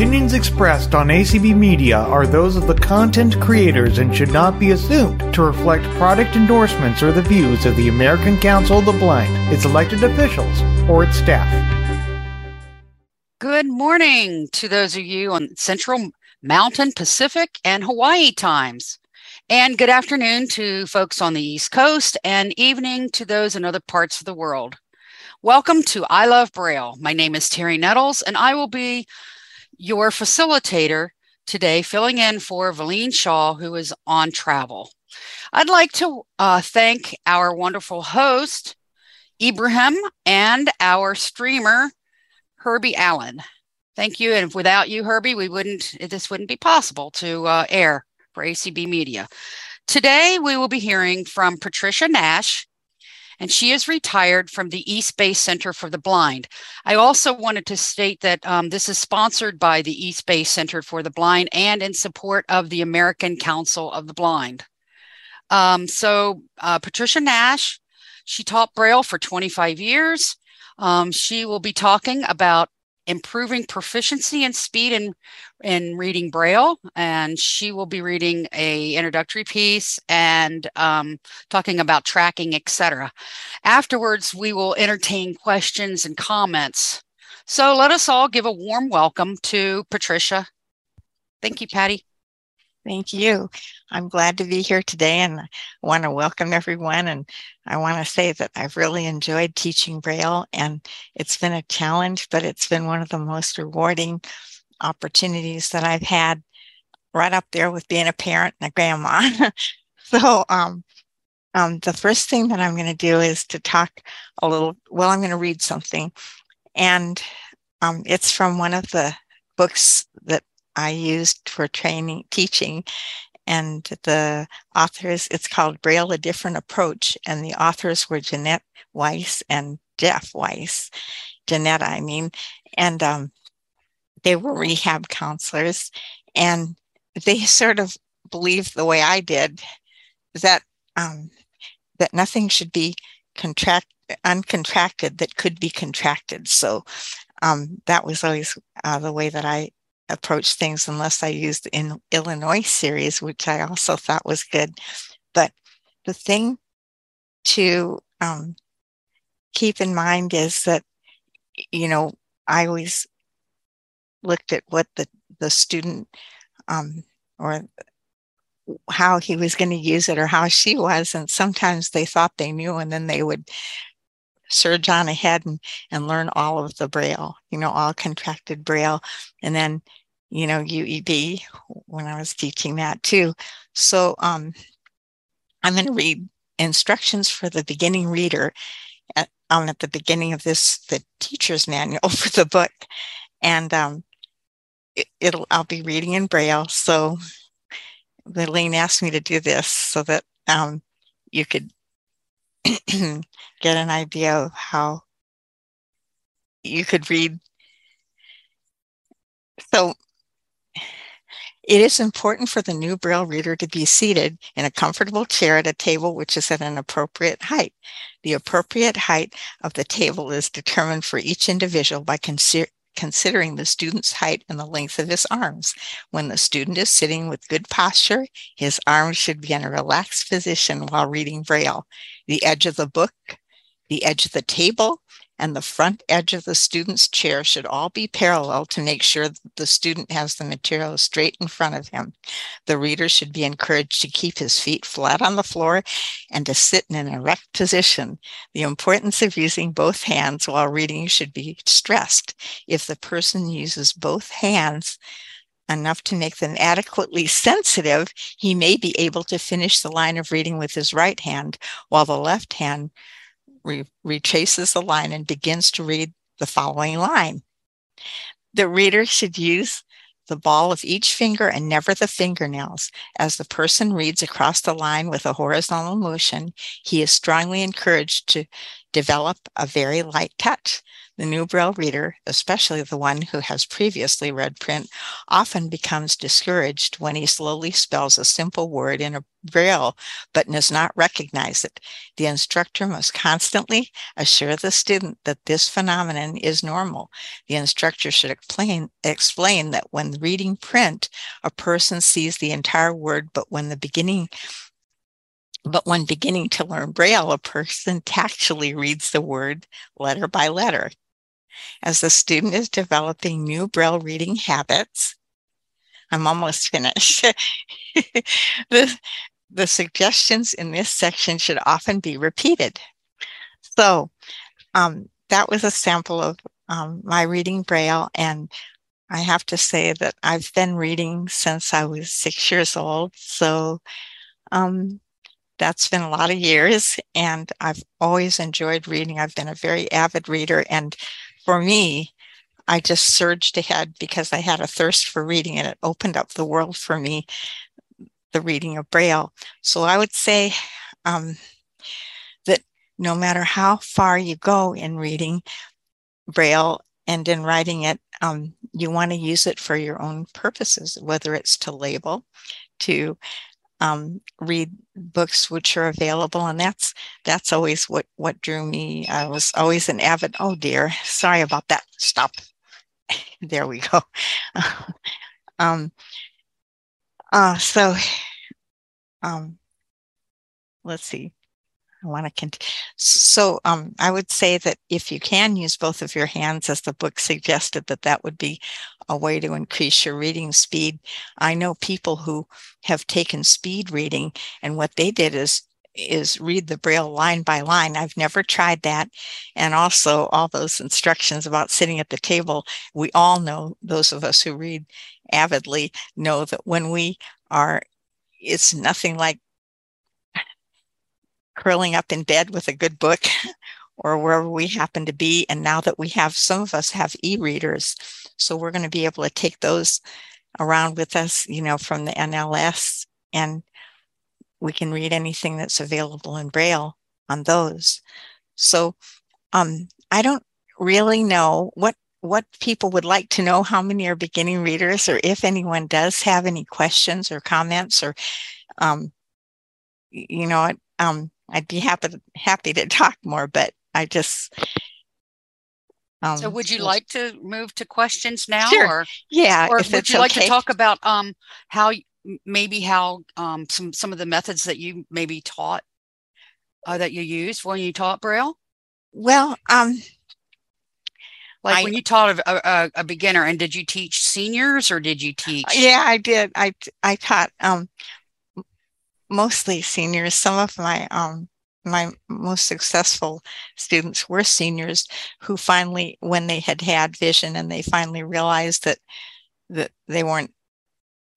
opinions expressed on ACB Media are those of the content creators and should not be assumed to reflect product endorsements or the views of the American Council of the Blind, its elected officials, or its staff. Good morning to those of you on Central, Mountain, Pacific, and Hawaii times. And good afternoon to folks on the East Coast and evening to those in other parts of the world. Welcome to I Love Braille. My name is Terry Nettles, and I will be your facilitator today, filling in for Valine Shaw, who is on travel. I'd like to uh, thank our wonderful host, Ibrahim, and our streamer, Herbie Allen. Thank you. And without you, Herbie, we wouldn't, this wouldn't be possible to uh, air for ACB Media. Today, we will be hearing from Patricia Nash, and she is retired from the East Bay Center for the Blind. I also wanted to state that um, this is sponsored by the East Bay Center for the Blind and in support of the American Council of the Blind. Um, so, uh, Patricia Nash, she taught Braille for 25 years. Um, she will be talking about improving proficiency and speed in in reading braille and she will be reading a introductory piece and um, talking about tracking etc afterwards we will entertain questions and comments. So let us all give a warm welcome to patricia. Thank you patty Thank you. I'm glad to be here today and I want to welcome everyone. And I want to say that I've really enjoyed teaching Braille and it's been a challenge, but it's been one of the most rewarding opportunities that I've had right up there with being a parent and a grandma. so, um, um, the first thing that I'm going to do is to talk a little, well, I'm going to read something. And um, it's from one of the books that I used for training, teaching. And the authors, it's called Braille, A Different Approach. And the authors were Jeanette Weiss and Jeff Weiss. Jeanette, I mean. And um, they were rehab counselors. And they sort of believed the way I did that um, that nothing should be contract uncontracted that could be contracted. So um, that was always uh, the way that I approach things unless I used in Illinois series, which I also thought was good. But the thing to um, keep in mind is that, you know, I always looked at what the, the student um, or how he was going to use it or how she was. And sometimes they thought they knew, and then they would surge on ahead and, and learn all of the braille, you know, all contracted braille. And then you know, UEB when I was teaching that too. So um, I'm going to read instructions for the beginning reader at, um, at the beginning of this, the teacher's manual for the book. And um, it, it'll, I'll be reading in Braille. So Lane asked me to do this so that um, you could get an idea of how you could read. So it is important for the new Braille reader to be seated in a comfortable chair at a table which is at an appropriate height. The appropriate height of the table is determined for each individual by consider considering the student's height and the length of his arms. When the student is sitting with good posture, his arms should be in a relaxed position while reading Braille. The edge of the book, the edge of the table, and the front edge of the student's chair should all be parallel to make sure the student has the material straight in front of him. The reader should be encouraged to keep his feet flat on the floor and to sit in an erect position. The importance of using both hands while reading should be stressed. If the person uses both hands, enough to make them adequately sensitive, he may be able to finish the line of reading with his right hand, while the left hand re- retraces the line and begins to read the following line. The reader should use the ball of each finger and never the fingernails. As the person reads across the line with a horizontal motion, he is strongly encouraged to develop a very light touch. The new Braille reader, especially the one who has previously read print, often becomes discouraged when he slowly spells a simple word in a Braille but does not recognize it. The instructor must constantly assure the student that this phenomenon is normal. The instructor should explain, explain that when reading print, a person sees the entire word, but when the beginning but when beginning to learn Braille, a person tactually reads the word letter by letter. As the student is developing new Braille reading habits, I'm almost finished. the, the suggestions in this section should often be repeated. So um, that was a sample of um, my reading Braille. And I have to say that I've been reading since I was six years old. So um, that's been a lot of years. And I've always enjoyed reading. I've been a very avid reader. And for me, I just surged ahead because I had a thirst for reading and it opened up the world for me, the reading of Braille. So I would say um, that no matter how far you go in reading Braille and in writing it, um, you want to use it for your own purposes, whether it's to label, to um, read books which are available and that's that's always what what drew me. I was always an avid oh dear sorry about that stop. There we go. Um uh so um let's see I want to continue. So um, I would say that if you can use both of your hands, as the book suggested, that that would be a way to increase your reading speed. I know people who have taken speed reading, and what they did is is read the braille line by line. I've never tried that. And also all those instructions about sitting at the table, we all know, those of us who read avidly know that when we are, it's nothing like curling up in bed with a good book or wherever we happen to be. And now that we have, some of us have e readers. So we're going to be able to take those around with us, you know, from the NLS, and we can read anything that's available in Braille on those. So um, I don't really know what what people would like to know how many are beginning readers or if anyone does have any questions or comments or um, you know um, I'd be happy to, happy to talk more, but I just. Um, so, would you like to move to questions now, sure. or yeah, or would you like to talk about um how maybe how um some some of the methods that you maybe taught uh, that you used when you taught Braille? Well, um, like I, when you taught a, a, a, beginner, and did you teach seniors or did you teach? Yeah, I did. I I taught um mostly seniors. Some of my um, my most successful students were seniors who finally, when they had had vision and they finally realized that that they weren't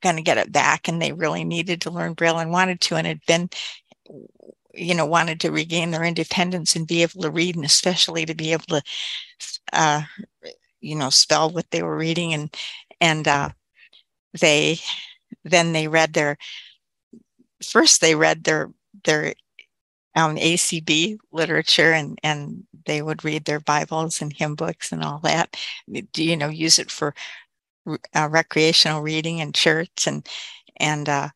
going to get it back and they really needed to learn braille and wanted to and had been you know wanted to regain their independence and be able to read and especially to be able to uh, you know spell what they were reading and and uh, they then they read their first they read their their um, ACB literature and and they would read their Bibles and hymn books and all that. You know, use it for uh, recreational reading in church and and uh,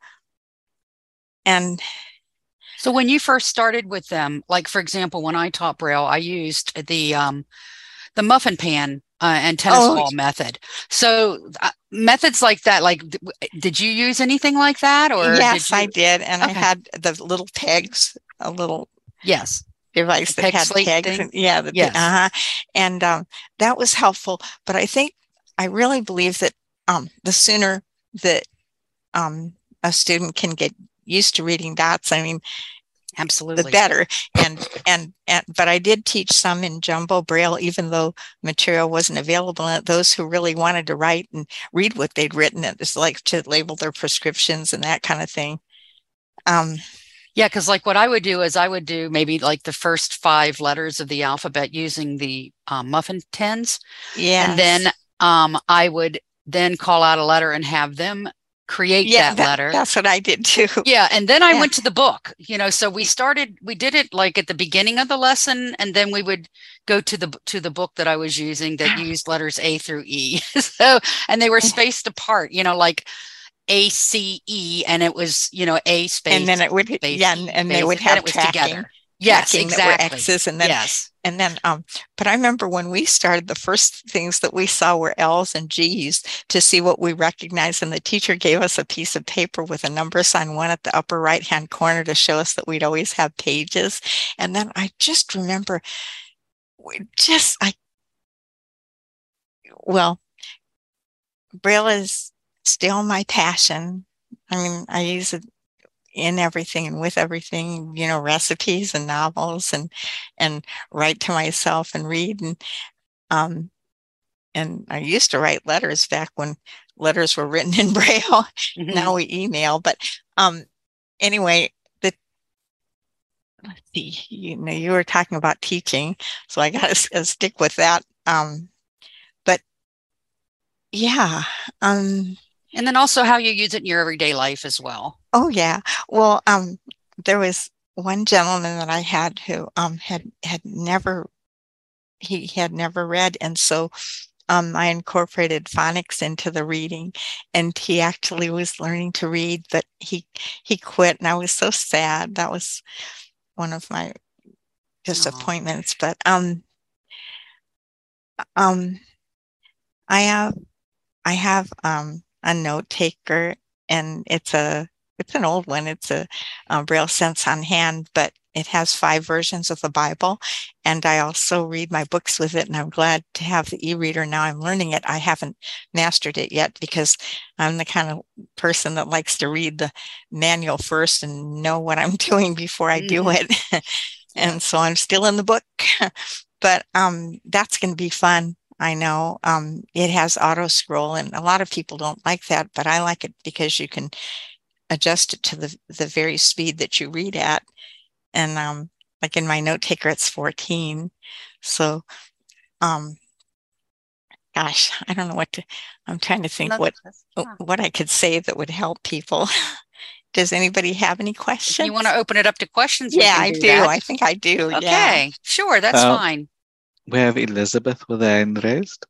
and. So when you first started with them, like for example, when I taught Braille, I used the um, the muffin pan uh, and tennis oh. ball method. So uh, methods like that, like did you use anything like that or? Yes, did I did, and okay. I had the little pegs, a little yes device that had pegs. And, yeah, the, yes. uh-huh. and um, that was helpful. But I think I really believe that um, the sooner that um, a student can get used to reading dots, I mean, absolutely. the better. And, and and but i did teach some in jumbo braille even though material wasn't available and those who really wanted to write and read what they'd written it was like to label their prescriptions and that kind of thing. Um yeah because like what i would do is i would do maybe like the first five letters of the alphabet using the um, muffin tins. Yeah and then um i would then call out a letter and have them create yeah, that, letter. That's what I did too. Yeah. And then I Yeah. went to the book, you know, so we started, we did it like at the beginning of the lesson, and then we would go to the to the book that I was using that used letters A through E. so and they were oh. spaced apart, you know, like A C E, and it was, you know, A space. and then it would space, yeah, and, and they space, would and have it was tracking, together. Yes, tracking that were exactly. X's, and then yes. and then um. But I remember when we started, the first things that we saw were L's and G's to see what we recognized, and the teacher gave us a piece of paper with a number sign one at the upper right hand corner to show us that we'd always have pages. And then I just remember, we just I well, Braille is still my passion. I mean, I use it in everything and with everything, you know, recipes and novels and and write to myself and read and um and I used to write letters back when letters were written in braille. Mhm. Now we email, but um anyway, the let's see, you know, you were talking about teaching, so I got to stick with that. Um, but yeah, um, And then also how you use it in your everyday life as well. Oh yeah. Well, um, there was one gentleman that I had who um had had never he had never read, and so um I incorporated phonics into the reading, and he actually was learning to read, but he he quit, and I was so sad. That was one of my disappointments. But um um I have I have um a note taker, and it's a it's an old one. It's a, uh Braille Sense on Hand, but it has five versions of the Bible. And I also read my books with it. And I'm glad to have the e reader now. I'm learning it. I haven't mastered it yet because I'm the kind of person that likes to read the manual first and know what I'm doing before I do it. and so I'm still in the book. but um, that's going to be fun. I know um, it has auto scroll, and a lot of people don't like that, but I like it because you can adjust it to the the very speed that you read at. And um, like in my note taker, it's 14. So, um, gosh, I don't know what to. I'm trying to think what what I could say that would help people. Does anybody have any If questions? you want to open it up to questions, Yeah, can I do. do. that. I think I do. Okay, Yeah. sure, that's Uh, fine. We have Elizabeth with her hand raised.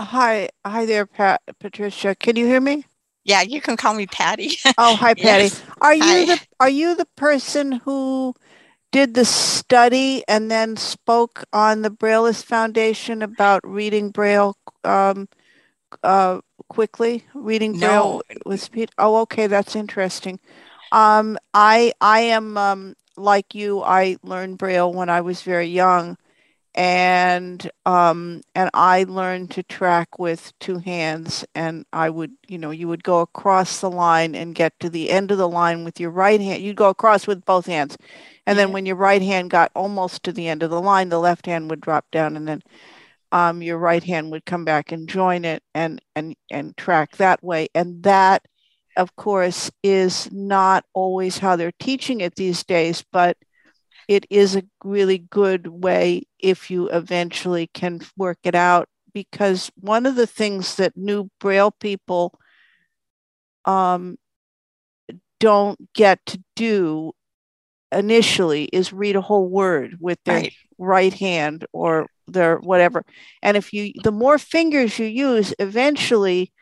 Hi, hi there, Pat, Patricia. Can you hear me? Yeah, you can call me Patty. Oh, hi, Patty. Yes. Are you Hi. the are you the person who did the study and then spoke on the Braillists Foundation about reading Braille um uh quickly, reading Braille No. with speed? Oh, okay, that's interesting. Um, I I am um like you, I learned Braille when I was very young and um and I learned to track with two hands and I would you know you would go across the line and get to the end of the line with your right hand you'd go across with both hands. And then when your right hand got almost to the end of the line the left hand would drop down and then um your right hand would come back and join it and and and track that way. And that of course is not always how they're teaching it these days but it is a really good way if you eventually can work it out because one of the things that new braille people um, don't get to do initially is read a whole word with their Right. right hand or their whatever and if you the more fingers you use eventually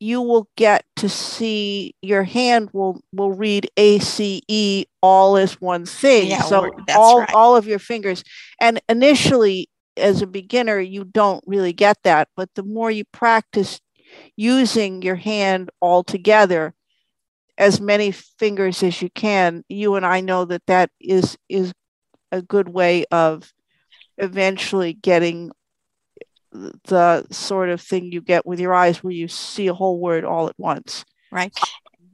you will get to see your hand will will read A C E all as one thing. Yeah, so all right. all of your fingers. And initially, as a beginner, you don't really get that, but the more you practice using your hand all together, as many fingers as you can, you and I know that that is is a good way of eventually getting the sort of thing you get with your eyes where you see a whole word all at once. Right.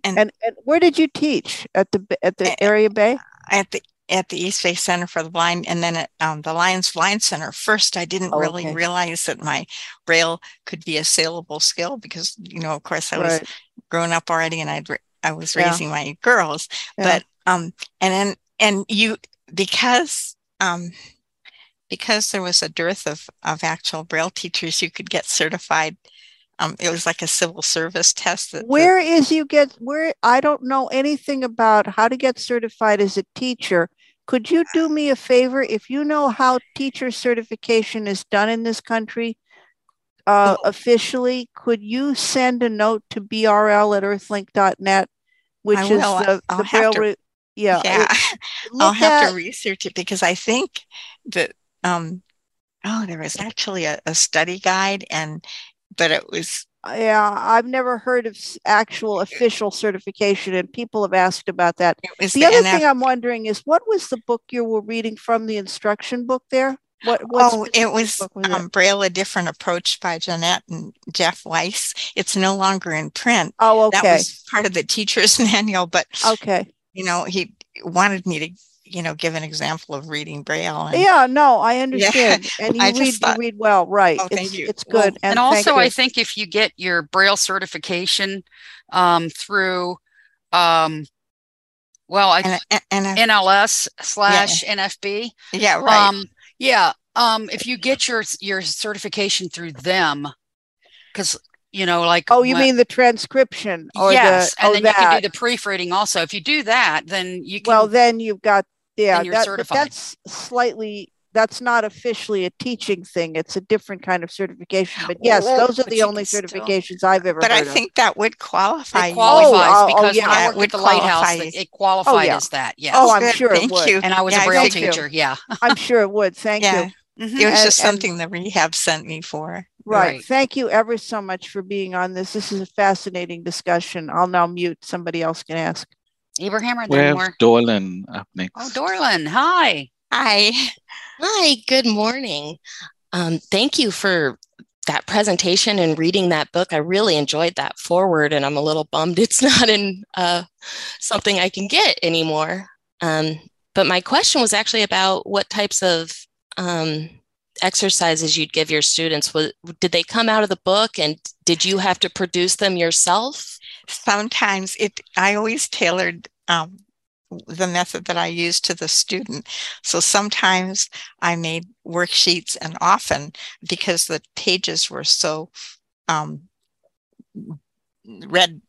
And and where did you teach at the at the Eh, area bay? At the at the East Bay Center for the Blind, and then at um, the Lions Blind Center. First, I didn't Oh, really okay. realize that my braille could be a saleable skill because, you know, of course, I was Right. grown up already, and I'd I was Yeah. raising my girls. Yeah. But um, and then and you because um, because there was a dearth of of actual braille teachers, you could get certified um, it was like a civil service test. That, where that, is you get where I don't know anything about how to get certified as a teacher. Could you do me a favor if you know how teacher certification is done in this country? Uh, oh. officially, could you send a note to brl at earthlink.net, which is the, I'll the braille, to, yeah, yeah. it- I'll have at- to research it because I think that um, oh, there was actually a, a study guide, and but it was yeah, I've never heard of actual official certification, and people have asked about that. The the other NF thing I'm wondering is what was the book you were reading from the instruction book there? What? Oh, it was was it? um, Braille, a different approach by Jeanette and Jeff Weiss. It's no longer in print. oh, okay That was part of the teacher's manual, but okay. you know, he wanted me to, you know, give an example of reading Braille. And, Yeah, no, I understand, and you I read just thought- you read well, right? Oh, thank it's you. it's Well, good, and, and also i think if you get your braille certification um, through um, well i and, and, and I- nls slash nfb yeah, right. um yeah um if you get your your certification through them because you know like Oh, you when- mean the transcription or yes the and oh, then that? you can do the proofreading also if you do that then you can well, then you've got yeah, you're that, certified. that's slightly that's not officially a teaching thing. It's a different kind of certification. But yes, Well, those are the only can still- certifications I've ever but I of. think that would qualify it you. qualifies oh, oh, because yeah. I That worked would at the lighthouse, qualify it, you. it qualified yeah. as that. Yes. Oh, I'm good, sure it Thank would. you. and I was Yeah, a I braille figured- teacher. Yeah. I'm sure it would. Thank Yeah, you. Mhm. it was And- just and- something the rehab sent me for. Right. Right. Thank you ever so much for being on this. This is a fascinating discussion. I'll now mute. Somebody else can ask. Abraham or We have more? Dolan up next. Oh, Dorlan. Hi. Hi. Hi, good morning. Um, thank you for that presentation and reading that book. I really enjoyed that forward, and I'm a little bummed it's not in uh, something I can get anymore. Um, but my question was actually about what types of um, exercises you'd give your students. Was, did they come out of the book, and did you have to produce them yourself? Sometimes it, I always tailored um, the method that I use to the student. So sometimes I made worksheets, and often because the pages were so um, read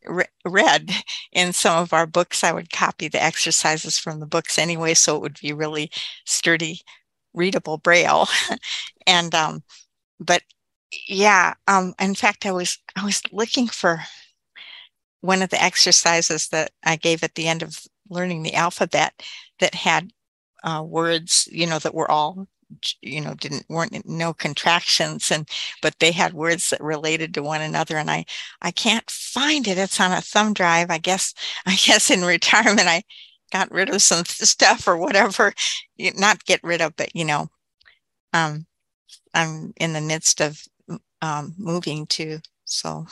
read in some of our books, I would copy the exercises from the books anyway, so it would be really sturdy, readable braille. and um, but yeah, um, in fact, I was I was looking for one of the exercises that I gave at the end of learning the alphabet that had uh, words, you know, that were all, you know, didn't weren't no contractions, and but they had words that related to one another. And I I can't find it. It's on a thumb drive. I guess I guess in retirement I got rid of some stuff or whatever. Not get rid of, but you know, um, I'm in the midst of um, moving to so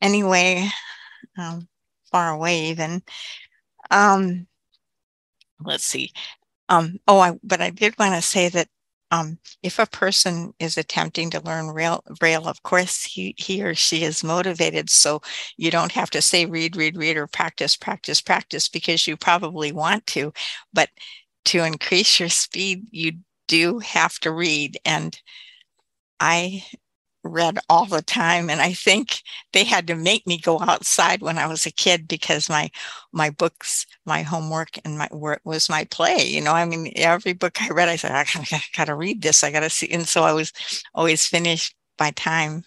anyway um, far away even um, let's see um, oh I but I did want to say that um, if a person is attempting to learn Braille, Braille, of course he, he or she is motivated. So you don't have to say read, read, read, or practice, practice, practice, because you probably want to. But to increase your speed, you do have to read. And I read all the time and i think they had to make me go outside when i was a kid because my my books my homework and my work was my play you know i mean every book i read i said i gotta, gotta read this i gotta see and so i was always finished by time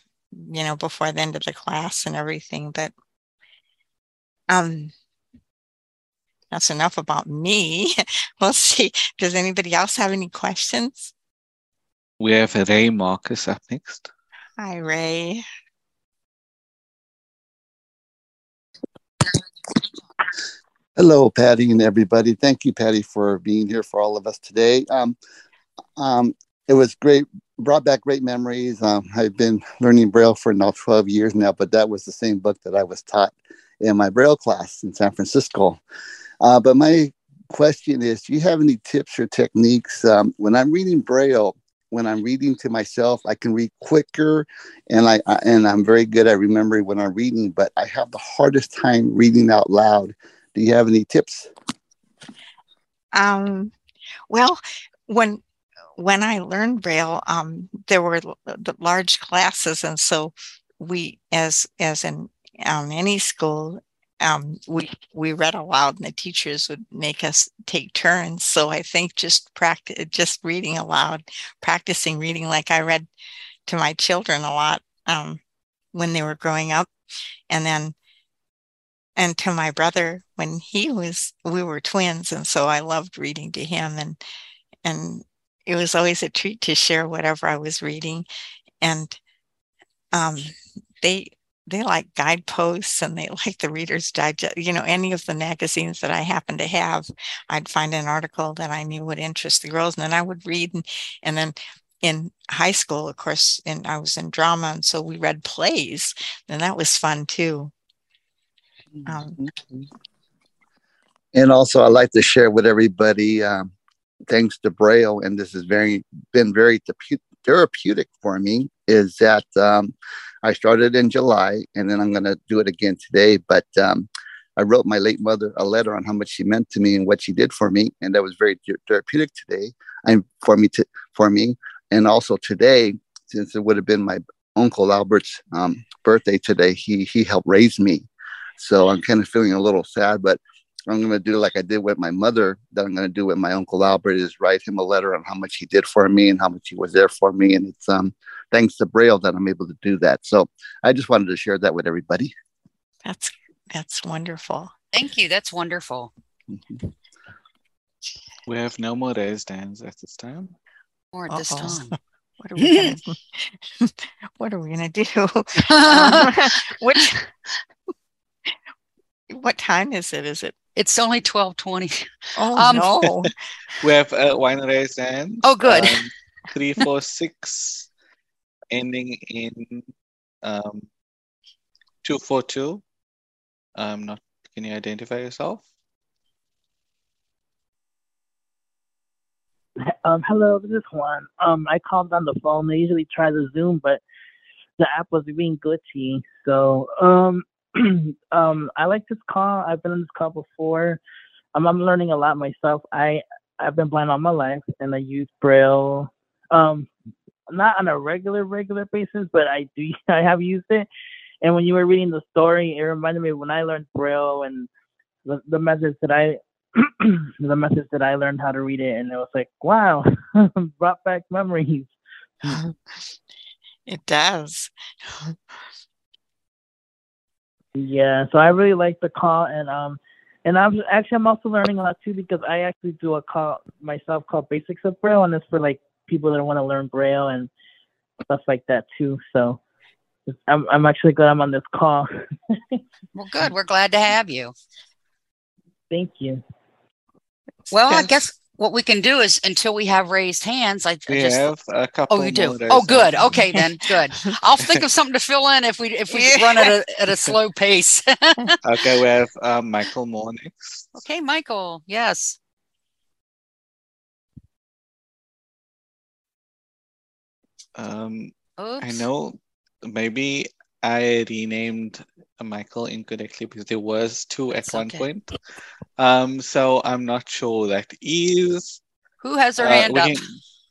you know before the end of the class and everything but um that's enough about me. We'll see. Does anybody else have any questions? We have Ray Marcus up next. Hi ray Hello, Patty and everybody. Thank you, Patty, for being here for all of us today. Um, um, it was great, brought back great memories. Um, I've been learning Braille for now 12 years now, but that was the same book that I was taught in my Braille class in San Francisco. Uh, but my question is Do you have any tips or techniques um, when I'm reading Braille? When I'm reading to myself, I can read quicker, and I, I and I'm very good at remembering when I'm reading. But I have the hardest time reading out loud. Do you have any tips? Um, well, when when I learned Braille, um, there were l- large classes, and so we, as as in um, any school, um, we we read aloud, and the teachers would make us take turns. So I think just practice, just reading aloud, practicing reading like I read to my children a lot um, when they were growing up, and then and to my brother when he was we were twins, and so I loved reading to him, and and it was always a treat to share whatever I was reading, and um, they they like guideposts and they like the Reader's Digest, you know, any of the magazines that I happen to have. I'd find an article that I knew would interest the girls, and then I would read. And, and then in high school, of course, and I was in drama, and so we read plays, and that was fun too. Um, mm-hmm. and also, I like to share with everybody, um, thanks to Braille, and this has very been very therapeutic for me, is that um, I started in July, and then I'm going to do it again today. But um, I wrote my late mother a letter on how much she meant to me and what she did for me, and that was very therapeutic today. And for me to for me, and also today, since it would have been my uncle Albert's um, birthday today, he he helped raise me, so I'm kind of feeling a little sad. But I'm going to do like I did with my mother, that I'm going to do with my uncle Albert is write him a letter on how much he did for me and how much he was there for me. And it's um, thanks to Braille that I'm able to do that. So I just wanted to share that with everybody. That's that's wonderful. Thank you. That's wonderful. Mm-hmm. We have no more raised hands at this time. Or at this time. What are we gonna, what are we gonna do? um, which what time is it? Is it it's only twelve twenty. Oh um, no! we have uh, wine raised hands. Oh, good. Um, three, four, six, ending in um, two, four, two. Um, not. Can you identify yourself? Um, hello, this is Juan. Um, I called on the phone. I usually try the Zoom, but the app was being glitchy. So, um, um, I like this call. I've been on this call before. Um, I'm learning a lot myself. I I've been blind all my life, and I use Braille. Um, not on a regular regular basis, but I do. I have used it. And when you were reading the story, it reminded me when I learned Braille and the, the methods that I the methods that I learned how to read it, and it was like, wow, brought back memories. it does. Yeah, so I really like the call, and um, and I'm actually I'm also learning a lot too because I actually do a call myself called Basics of Braille, and it's for like people that want to learn Braille and stuff like that too. So I'm I'm actually glad I'm on this call. well, good. We're glad to have you. Thank you. Well, I guess what we can do is until we have raised hands. I, we just, have a couple. Oh, you do. Oh, good. Hands. Okay, then good. I'll think of something to fill in if we if we yeah. run at a at a slow pace. okay, we have uh, Michael Moore next. Okay, Michael. Yes. Um, Oops. I know maybe I renamed Michael incorrectly because there was two at one okay. point. Um, so I'm not sure that is. Who has their uh, hand we up?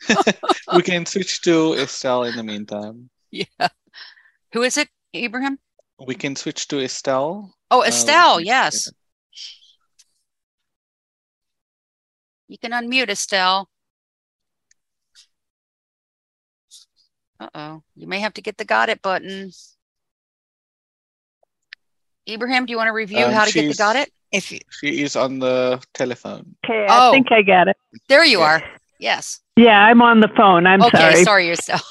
Can, we can switch to Estelle in the meantime. Yeah. Who is it, Abraham? We can switch to Estelle. Oh, Estelle, um, yes. Yeah. You can unmute Estelle. Uh-oh. You may have to get the got it button. Ibrahim, do you want to review um, how to get the got it? If you... she is on the telephone. Okay, I oh, think I got it. There you are. Yes. Yeah, I'm on the phone. I'm okay, sorry. Sorry, yourself.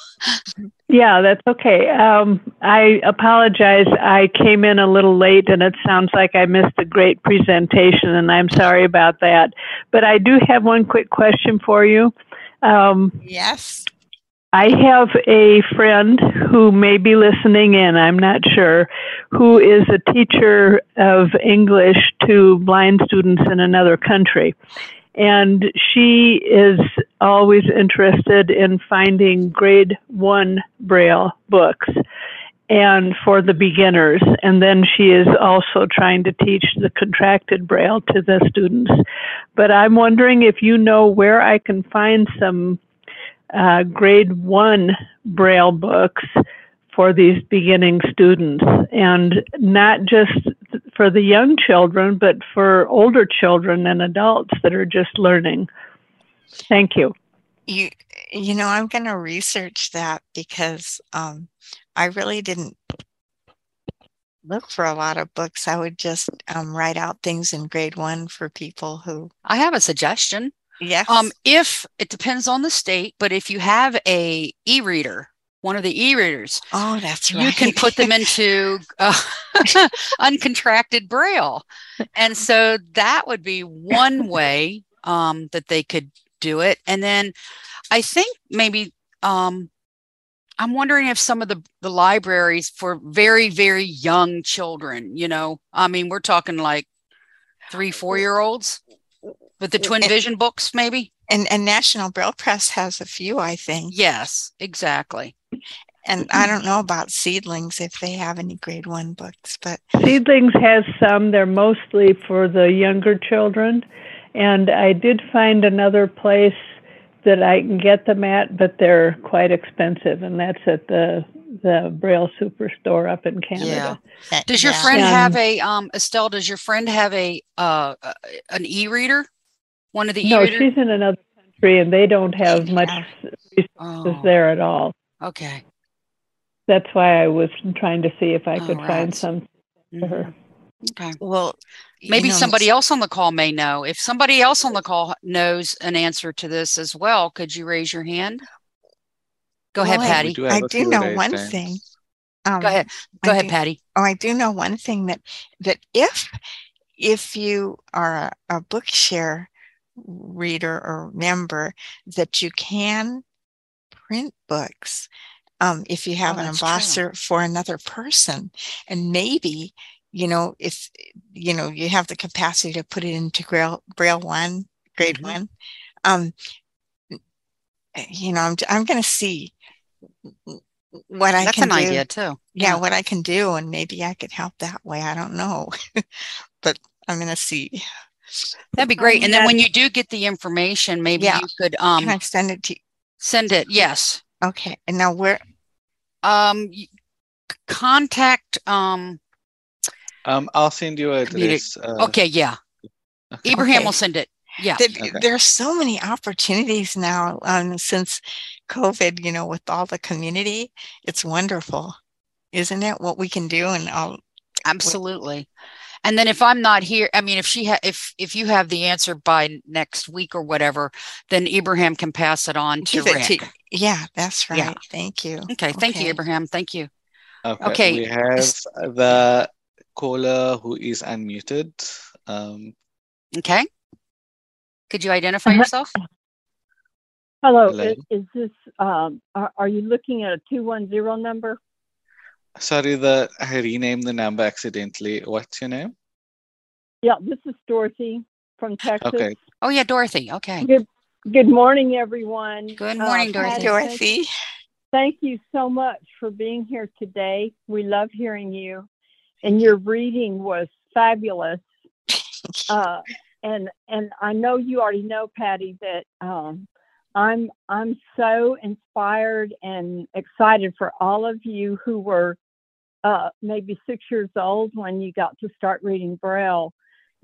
yeah, that's okay. Um, I apologize. I came in a little late, and it sounds like I missed a great presentation, and I'm sorry about that. But I do have one quick question for you. Um, yes. I have a friend who may be listening in, I'm not sure, who is a teacher of English to blind students in another country. And she is always interested in finding grade one Braille books and for the beginners. And then she is also trying to teach the contracted Braille to the students. But I'm wondering if you know where I can find some uh, grade one Braille books for these beginning students and not just for the young children, but for older children and adults that are just learning. Thank you. You, you know, I'm going to research that because um, I really didn't look for a lot of books. I would just um, write out things in grade one for people who. I have a suggestion. Yes. Um, if it depends on the state, but if you have a e-reader, one of the e-readers, oh, that's right. You can put them into uh, uncontracted braille, and so that would be one way um, that they could do it. And then I think maybe um, I'm wondering if some of the, the libraries for very, very young children, you know, I mean, we're talking like three, four year olds with the Twin Vision books, maybe. And, and National Braille Press has a few, I think. Yes, exactly. And I don't know about Seedlings if they have any grade one books, but Seedlings has some. They're mostly for the younger children. And I did find another place that I can get them at, but they're quite expensive, and that's at the the Braille Superstore up in Canada. Yeah. Does your yeah. friend have a um Estelle? Does your friend have a uh an e-reader? One of the no, she's in another country, and they don't have much resources oh. there at all. Okay. That's why I was trying to see if I could find some mm-hmm. for her. Okay. Well, maybe know, somebody else on the call may know. If somebody else on the call knows an answer to this as well, could you raise your hand? Go well, ahead, Patty. Do I do know one thing. Um, Go ahead. Go I ahead, do, Patty. Oh, I do know one thing that that if if you are a, a Bookshare reader or member, that you can print books um, if you have oh, an embosser true. for another person, and maybe you know, if you know you have the capacity to put it into Braille, Braille one, grade mm-hmm. one, um, you know, I'm I'm going to see what I can That's can an do. idea too. Yeah, yeah, what I can do, and maybe I could help that way. I don't know, but I'm going to see. That'd be great. And then when you do get the information, maybe yeah. you could um can I send it to you? Send it. Yes. Okay. And now where? Um, contact um um, I'll send you a address. Uh, okay, yeah. Okay. Abraham okay. will send it. Yeah. There, okay. there, are so many opportunities now um, since COVID, you know, with all the community. It's wonderful, isn't it? What we can do and all. Absolutely. And then if I'm not here, I mean, if she ha- if if you have the answer by next week or whatever, then Abraham can pass it on to Rick. To, yeah, that's right. Yeah. Thank you. Okay, thank okay. you, Abraham. Thank you. Okay. okay. We have the caller who is unmuted. Um, okay. Could you identify uh-huh. yourself? Hello. Hello. Is, is, this, um, are, are, you looking at a 210 number? Sorry, the I renamed the number accidentally. What's your name? Yeah, this is Dorothy from Texas. Okay. Oh, yeah, Dorothy. Okay. Good, good morning, everyone. Good morning, uh, Dorothy. Dorothy. Thank you so much for being here today. We love hearing you and your reading was fabulous. Uh, and and I know you already know, Patty, that um, I'm I'm so inspired and excited for all of you who were uh, maybe six years old when you got to start reading Braille,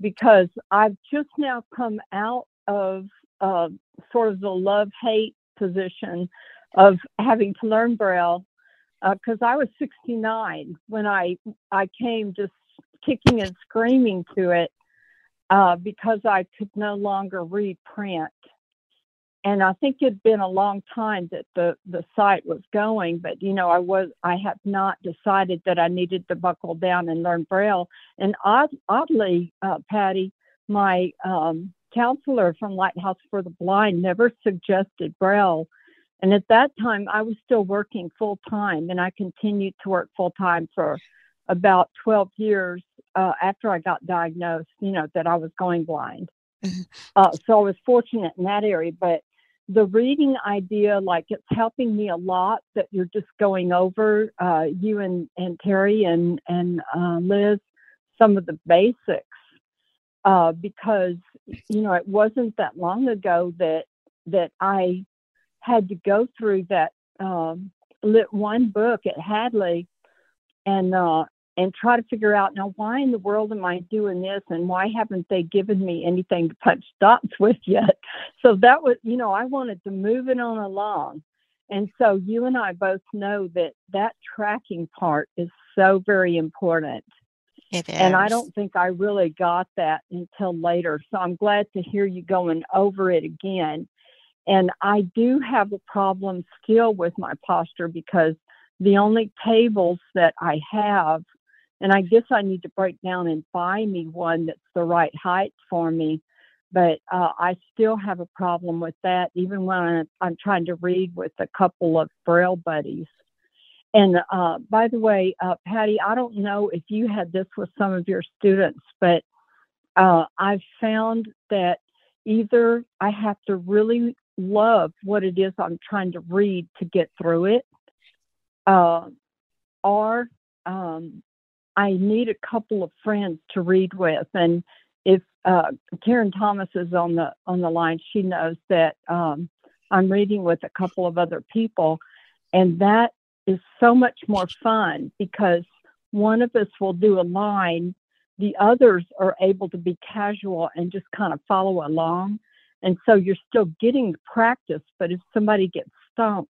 because I've just now come out of uh, sort of the love hate position of having to learn Braille because uh, I was 69 when I I came just kicking and screaming to it uh, because I could no longer read print. And I think it'd been a long time that the, the site was going, but you know, I was I have not decided that I needed to buckle down and learn Braille. And odd, oddly, uh, Patty, my um, counselor from Lighthouse for the Blind never suggested Braille and at that time, I was still working full time, and I continued to work full time for about 12 years uh, after I got diagnosed, you know, that I was going blind. Mm-hmm. Uh, so I was fortunate in that area. But the reading idea, like it's helping me a lot that you're just going over, uh, you and, and Terry and, and uh, Liz, some of the basics. Uh, because, you know, it wasn't that long ago that that I had to go through that um, lit one book at Hadley, and uh, and try to figure out now why in the world am I doing this and why haven't they given me anything to punch dots with yet? So that was, you know, I wanted to move it on along. And so you and I both know that that tracking part is so very important. It is. And I don't think I really got that until later. So I'm glad to hear you going over it again. And I do have a problem still with my posture because the only tables that I have and I guess I need to break down and buy me one that's the right height for me. But uh, I still have a problem with that, even when I'm, I'm trying to read with a couple of Braille buddies. And uh, by the way, uh, Patty, I don't know if you had this with some of your students, but uh, I've found that either I have to really love what it is I'm trying to read to get through it, uh, or um, I need a couple of friends to read with. And if uh, Karen Thomas is on the on the line, she knows that um, I'm reading with a couple of other people, and that is so much more fun because one of us will do a line, the others are able to be casual and just kind of follow along. And so you're still getting practice, but if somebody gets stumped,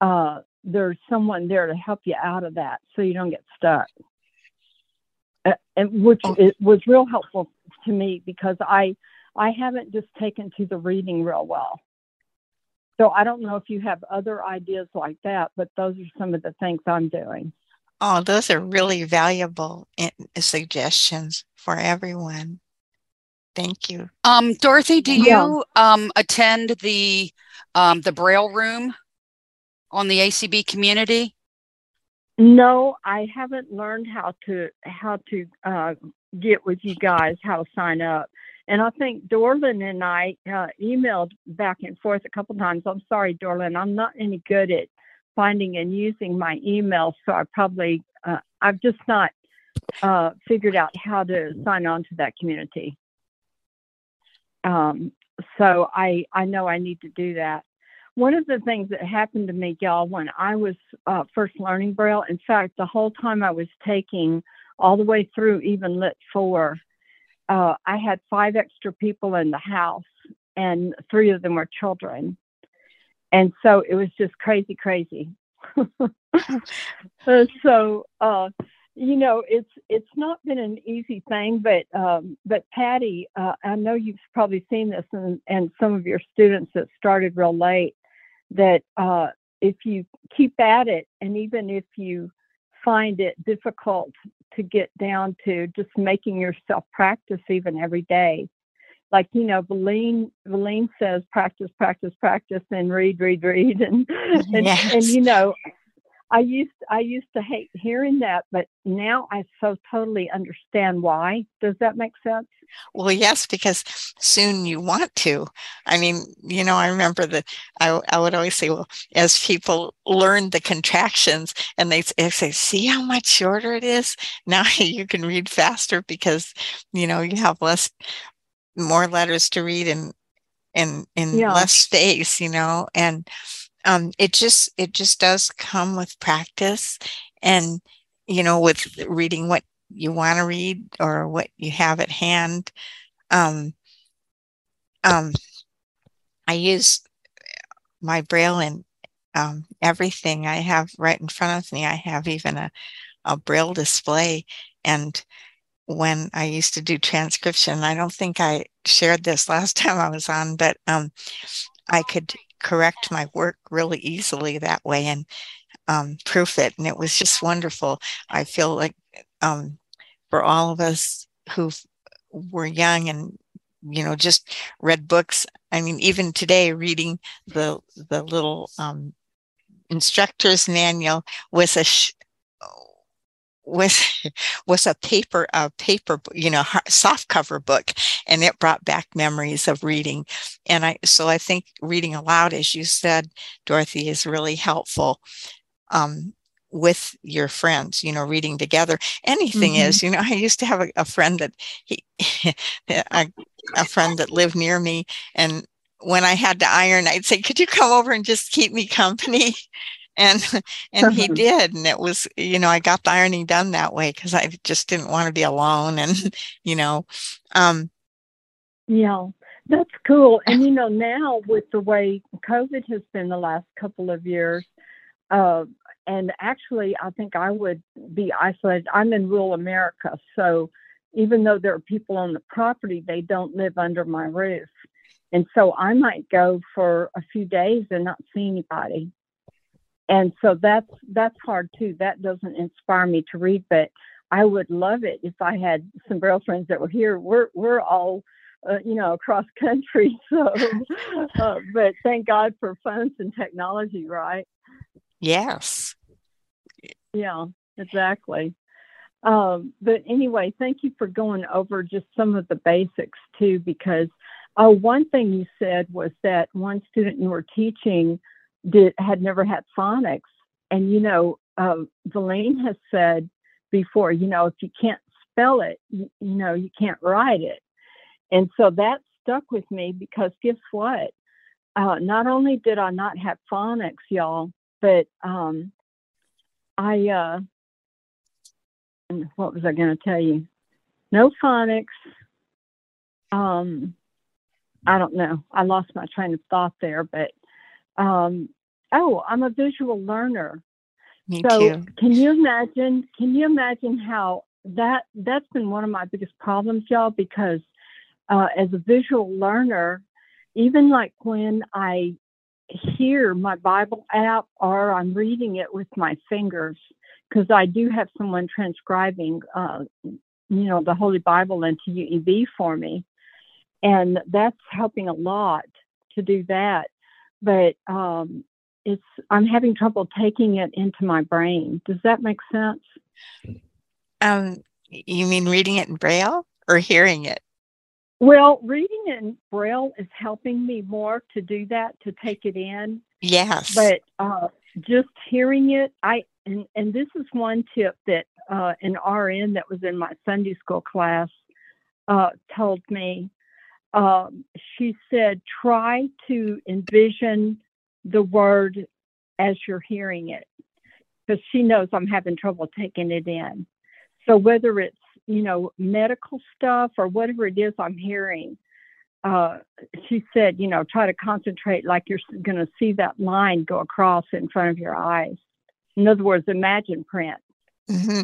uh, there's someone there to help you out of that so you don't get stuck and which oh. it was real helpful to me because I I haven't just taken to the reading real well. So I don't know if you have other ideas like that, but those are some of the things I'm doing. Oh, those are really valuable suggestions for everyone. Thank you. Um, Dorothy, do yeah. you um, attend the um, the Braille room on the ACB community? No, I haven't learned how to how to uh, get with you guys, how to sign up. And I think Dorlin and I uh, emailed back and forth a couple times. I'm sorry, Dorlin, I'm not any good at finding and using my email, so I probably uh, I've just not uh, figured out how to sign on to that community. Um, so I I know I need to do that one of the things that happened to me, y'all, when I was uh, first learning Braille, in fact, the whole time I was taking all the way through even Lit 4, uh, I had five extra people in the house, and three of them were children. And so it was just crazy, crazy. so, uh, you know, it's it's not been an easy thing, but um, but Patty, uh, I know you've probably seen this, and, and some of your students that started real late that uh, if you keep at it, and even if you find it difficult to get down to just making yourself practice even every day, like you know, Valine Valine says, practice, practice, practice, and read, read, read, and and, yes. and you know, I used I used to hate hearing that, but now I so totally understand why. Does that make sense? Well, yes, because soon you want to. I mean, you know, I remember that I, I would always say, well, as people learn the contractions and they, they say, see how much shorter it is? Now you can read faster because, you know, you have less, more letters to read and, and in yeah. less space, you know, and um, it just it just does come with practice and you know with reading what you want to read or what you have at hand um, um, i use my braille in um, everything i have right in front of me i have even a, a braille display and when I used to do transcription. I don't think I shared this last time I was on, but um, I could correct my work really easily that way and um, proof it. And it was just wonderful. I feel like um, for all of us who were young and you know just read books i mean even today reading the the little um, instructor's manual was a sh- was was a paper a paper you know soft cover book and it brought back memories of reading. And i so i think reading aloud as you said dorothy is really helpful um, with your friends you know reading together. Anything mm-hmm. is you know i used to have a, a friend that he a, a friend that lived near me and when i had to iron i'd say could you come over and just keep me company and and he did and it was you know i got the ironing done that way because i just didn't want to be alone and you know um yeah that's cool and you know now with the way covid has been the last couple of years uh, and actually i think i would be isolated i'm in rural america so even though there are people on the property they don't live under my roof and so i might go for a few days and not see anybody and so that's that's hard too. That doesn't inspire me to read but i would love it if i had some braille friends that were here. We're we're all uh, you know across country so uh, but thank god for phones and technology right? Yes. Yeah exactly. Um, but anyway thank you for going over just some of the basics too because uh, one thing you said was that one student you were teaching did had never had phonics. And you know, uh, Valene has said before, you know, if you can't spell it, you, you know, you can't write it. And so that stuck with me because guess what? Uh, not only did I not have phonics, y'all, but um, I uh, what was I going to tell you? No phonics. Um, I don't know. I lost my train of thought there, but um, oh, I'm a visual learner. Me so too. can you imagine? Can you imagine how that that's been one of my biggest problems, y'all? Because uh, as a visual learner, even like when I hear my Bible app or I'm reading it with my fingers, because I do have someone transcribing, uh, you know, the Holy Bible into UEB for me, and that's helping a lot to do that but um, it's I'm having trouble taking it into my brain. Does that make sense? Um, you mean reading it in braille or hearing it? Well, reading it in braille is helping me more to do that to take it in. Yes. But uh, just hearing it, I and and this is one tip that uh, an RN that was in my Sunday school class uh, told me um, she said, try to envision the word as you're hearing it, because she knows I'm having trouble taking it in. So whether it's you know medical stuff or whatever it is I'm hearing, uh, she said, you know, try to concentrate like you're going to see that line go across in front of your eyes. In other words, imagine print. Mm-hmm.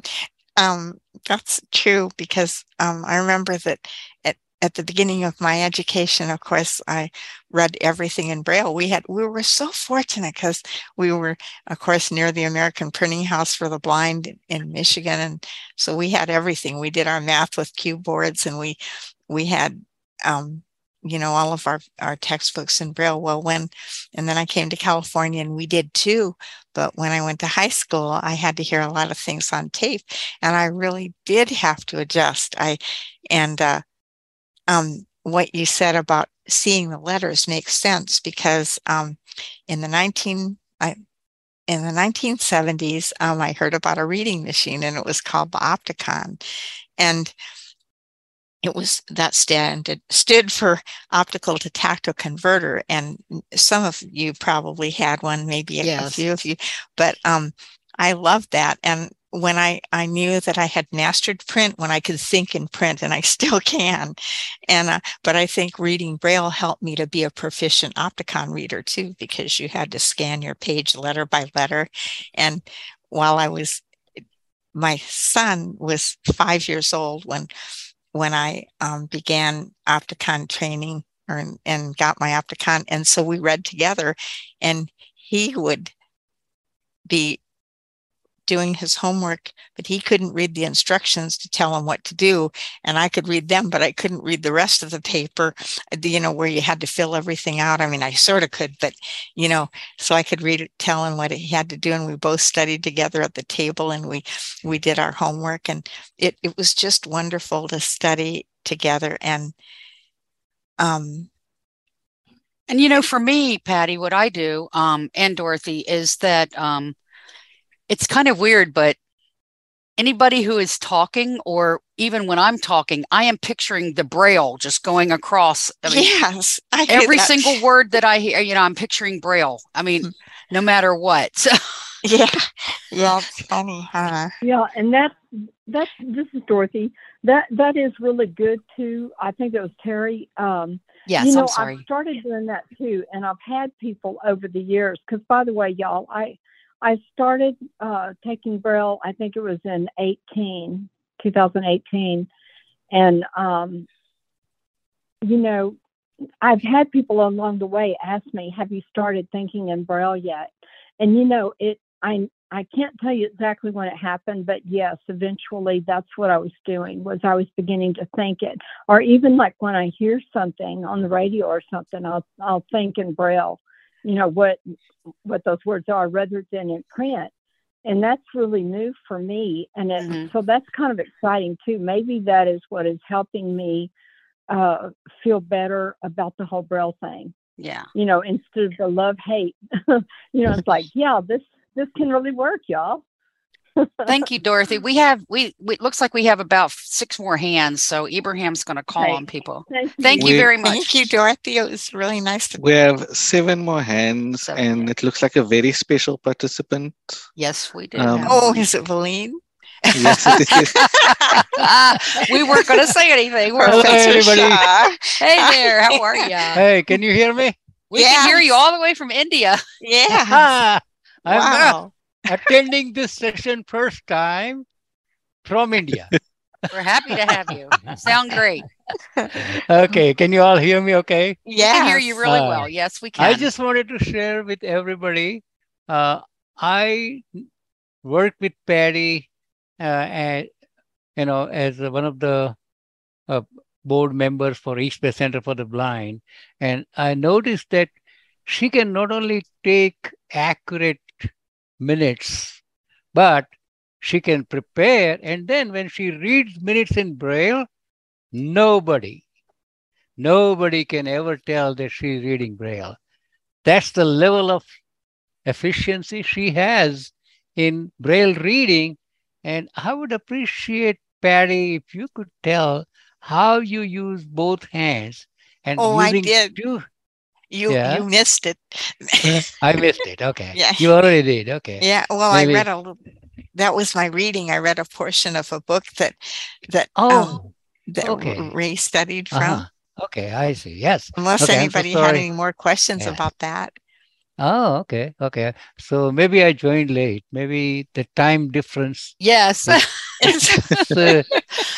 Um, that's true because um, I remember that at at the beginning of my education, of course, I read everything in Braille. We had we were so fortunate because we were, of course, near the American Printing House for the Blind in Michigan, and so we had everything. We did our math with cue boards, and we we had, um, you know, all of our our textbooks in Braille. Well, when and then I came to California, and we did too. But when I went to high school, I had to hear a lot of things on tape, and I really did have to adjust. I and uh, um, what you said about seeing the letters makes sense because um, in the 19 I, in the 1970s, um, I heard about a reading machine and it was called the Opticon. And it was that stand it stood for optical to tactile converter. And some of you probably had one, maybe a, yes. a few of you, but um, I loved that. And when I, I knew that I had mastered print, when I could think in print, and I still can. And uh, but I think reading Braille helped me to be a proficient Opticon reader too, because you had to scan your page letter by letter. And while I was, my son was five years old when when I um, began Opticon training or, and got my Opticon, and so we read together, and he would be doing his homework, but he couldn't read the instructions to tell him what to do. And I could read them, but I couldn't read the rest of the paper, you know, where you had to fill everything out. I mean, I sort of could, but, you know, so I could read it, tell him what he had to do. And we both studied together at the table and we, we did our homework. And it, it was just wonderful to study together. And, um, and you know, for me, Patty, what I do, um, and Dorothy, is that um, it's kind of weird, but anybody who is talking or even when i'm talking i am picturing the braille just going across I mean, yes every single word that i hear you know i'm picturing braille. I mean mm-hmm. no matter what so. yeah yeah it's funny huh? Yeah and that, that's this is dorothy. That that is really good too. I think it was terry um yes you know i started doing that too and i've had people over the years because by the way y'all i I started uh, taking Braille, I think it was in 18, 2018. And, um, you know, I've had people along the way ask me, have you started thinking in Braille yet? And, you know, it, I, I can't tell you exactly when it happened, but yes, eventually that's what I was doing was I was beginning to think it. Or even like when I hear something on the radio or something, I'll I'll think in Braille you know what what those words are rather than in print. And that's really new for me. And it, mm-hmm. so that's kind of exciting too. Maybe that is what is helping me uh, feel better about the whole braille thing. Yeah. You know instead of the love hate you know it's like yeah this this can really work y'all Thank you, Dorothy. We have we, we it looks like we have about six more hands, so Ibrahim's going to call on people. Thank you, Thank you very much. Thank you, Dorothy. It was really nice to. We have seven more hands, seven, and it looks like a very special participant. Yes, we do. Um, oh, is it Valine? yes, it is. we weren't going to say anything. We're Hello, everybody. Hey there, how are you? Hey, can you hear me? We yes. can hear you all the way from India. Yeah. I'm wow attending this session first time from India. We're happy to have you. Sound great. okay, can you all hear me okay? Yeah. We can hear you really uh, well. Yes, we can. I just wanted to share with everybody. Uh, I worked with Patty uh, and you know as one of the uh, board members for East Bay Center for the Blind, and I noticed that she can not only take accurate minutes, but she can prepare. And then when she reads minutes in Braille, nobody, nobody can ever tell that she's reading Braille. That's the level of efficiency she has in Braille reading. And I would appreciate, Patty, if you could tell how you use both hands and oh, using I did. two you yeah. you missed it. I missed it. Okay. Yeah. You already did. Okay. Yeah. Well, Maybe. I read a little. That was my reading. I read a portion of a book that that um, oh um, that okay. Ray studied from. Uh-huh. Okay, I see. Yes. Unless okay, anybody so had any more questions yeah. about that. Oh, okay, okay. So maybe I joined late. Maybe the time difference. Yes. uh,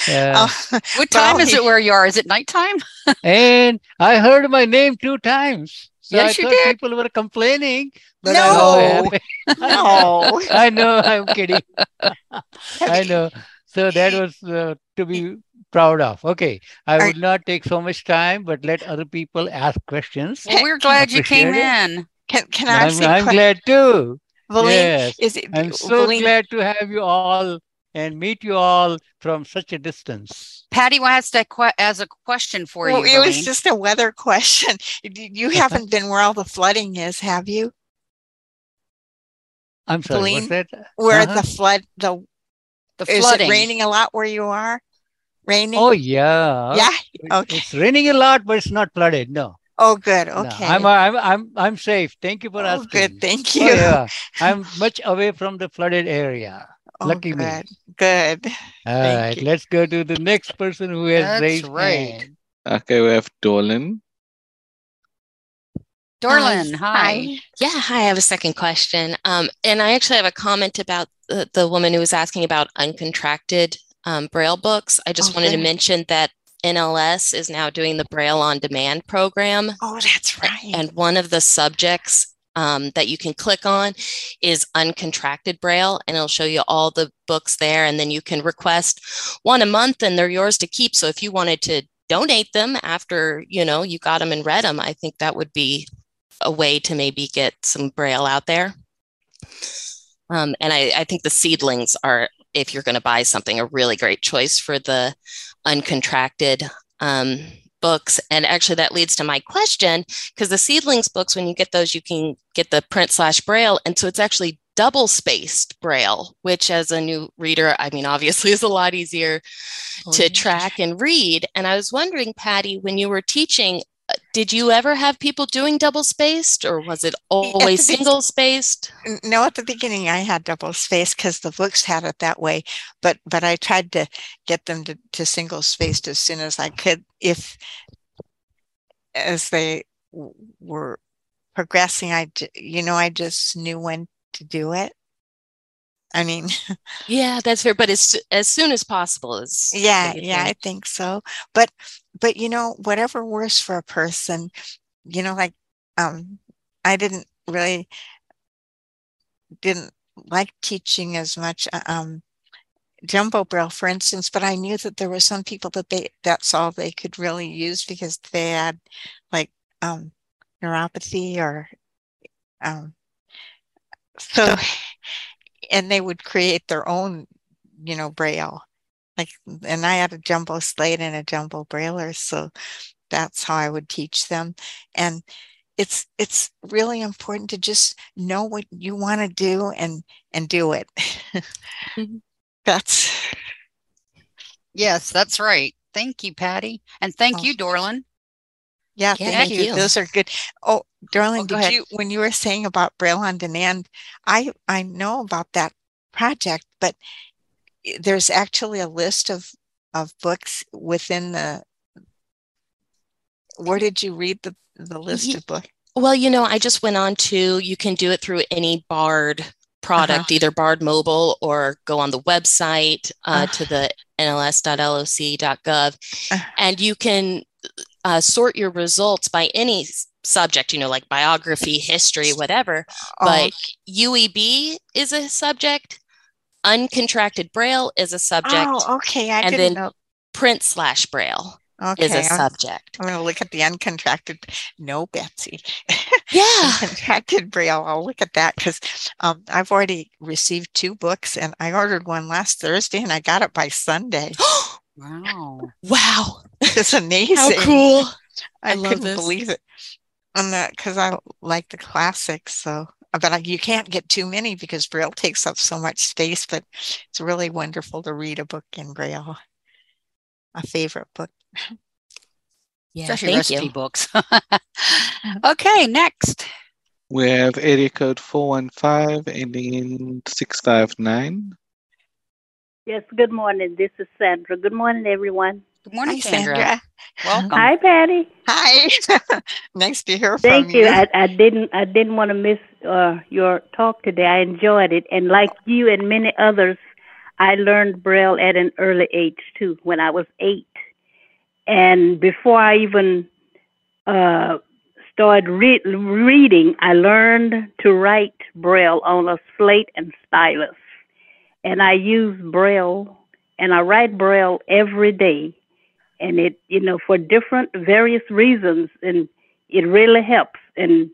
uh, what time well, is it where you are? Is it nighttime? and I heard my name two times. So yes, I you did. People were complaining. But no, I no. I know. I'm kidding. I know. So that was uh, to be proud of. Okay, I would not take so much time, but let other people ask questions. Well, we're glad you came it. in. Can can I? I'm, I'm glad too. Valine, yes. it, I'm so Valine, glad to have you all and meet you all from such a distance. Patty wants to que- as a question for well, you. It was just a weather question. You haven't been where all the flooding is, have you? I'm sorry. Valine, that? Where uh-huh. the flood the the flooding. Is it raining a lot where you are? Raining? Oh yeah. Yeah. Okay. It's raining a lot, but it's not flooded. No. Oh, good. Okay. No, I'm, I'm, I'm, I'm safe. Thank you for oh, asking. Good. Thank you. Oh, yeah. I'm much away from the flooded area. Oh, Lucky good. me. Good. All Thank right. You. Let's go to the next person who has That's raised right. hand. Okay, we have Dolan. Dorlin, hi. hi. Yeah, hi. I have a second question. Um, and I actually have a comment about the, the woman who was asking about uncontracted um, Braille books. I just okay. wanted to mention that NLS is now doing the Braille on Demand program. Oh, that's right. And one of the subjects um, that you can click on is uncontracted Braille, and it'll show you all the books there. And then you can request one a month, and they're yours to keep. So if you wanted to donate them after you know you got them and read them, I think that would be a way to maybe get some Braille out there. Um, and I, I think the seedlings are, if you're going to buy something, a really great choice for the uncontracted um, books. And actually, that leads to my question because the seedlings books, when you get those, you can get the print slash braille. And so it's actually double spaced braille, which as a new reader, I mean, obviously is a lot easier oh, to track and read. And I was wondering, Patty, when you were teaching, did you ever have people doing double spaced or was it always single spaced? No, at the beginning I had double spaced because the books had it that way. But but I tried to get them to, to single spaced as soon as I could if as they were progressing i you know i just knew when to do it i mean yeah that's fair but as as soon as possible is yeah yeah i think so but but you know whatever works for a person you know like um i didn't really didn't like teaching as much uh, um jumbo braille for instance but i knew that there were some people that they that's all they could really use because they had like um neuropathy or um, so and they would create their own you know braille. Like and i had a jumbo slate and a jumbo brailer so that's how i would teach them. And it's it's really important to just know what you want to do and and do it. Mm-hmm. that's yes that's right. Thank you patty. And thank oh. you dorlin yeah, yeah thank, you. you. Those are good. Oh, Dorlin, oh, did ahead. you when you were saying about Braille on demand? I I know about that project, but there's actually a list of of books within the. Where did you read the the list of books? Well, you know, I just went on to. You can do it through any Bard product, uh-huh. either Bard Mobile or go on the website uh, uh-huh. to the nls.loc.gov, uh-huh. and you can uh, sort your results by any subject, you know, like biography, history, whatever. Oh. But UEB is a subject, uncontracted braille is a subject. Oh, okay. I and then know. print slash braille okay. is a subject. I'm going to look at the uncontracted. No, Betsy. Yeah. uncontracted braille. I'll look at that because um, I've already received two books and I ordered one last Thursday and I got it by Sunday. wow. Wow. It's amazing. How cool. I, I couldn't this. believe it. On that because I like the classics. So, but I, you can't get too many because Braille takes up so much space. But it's really wonderful to read a book in Braille. A favorite book. Yeah, especially recipe you. books. okay, next. We have area code 415 ending in 659. Yes, good morning. This is Sandra. Good morning, everyone. Good morning, Hi, Sandra. Sandra. Welcome. Hi, Patty. Hi. nice to hear Thank from you. Thank you. I, I, didn't. I didn't want to miss uh, your talk today. I enjoyed it, and like you and many others, I learned Braille at an early age too. When I was eight, and before I even uh, started re- reading, I learned to write Braille on a slate and stylus, and I use Braille and I write Braille every day. And it you know for different various reasons and it really helps. And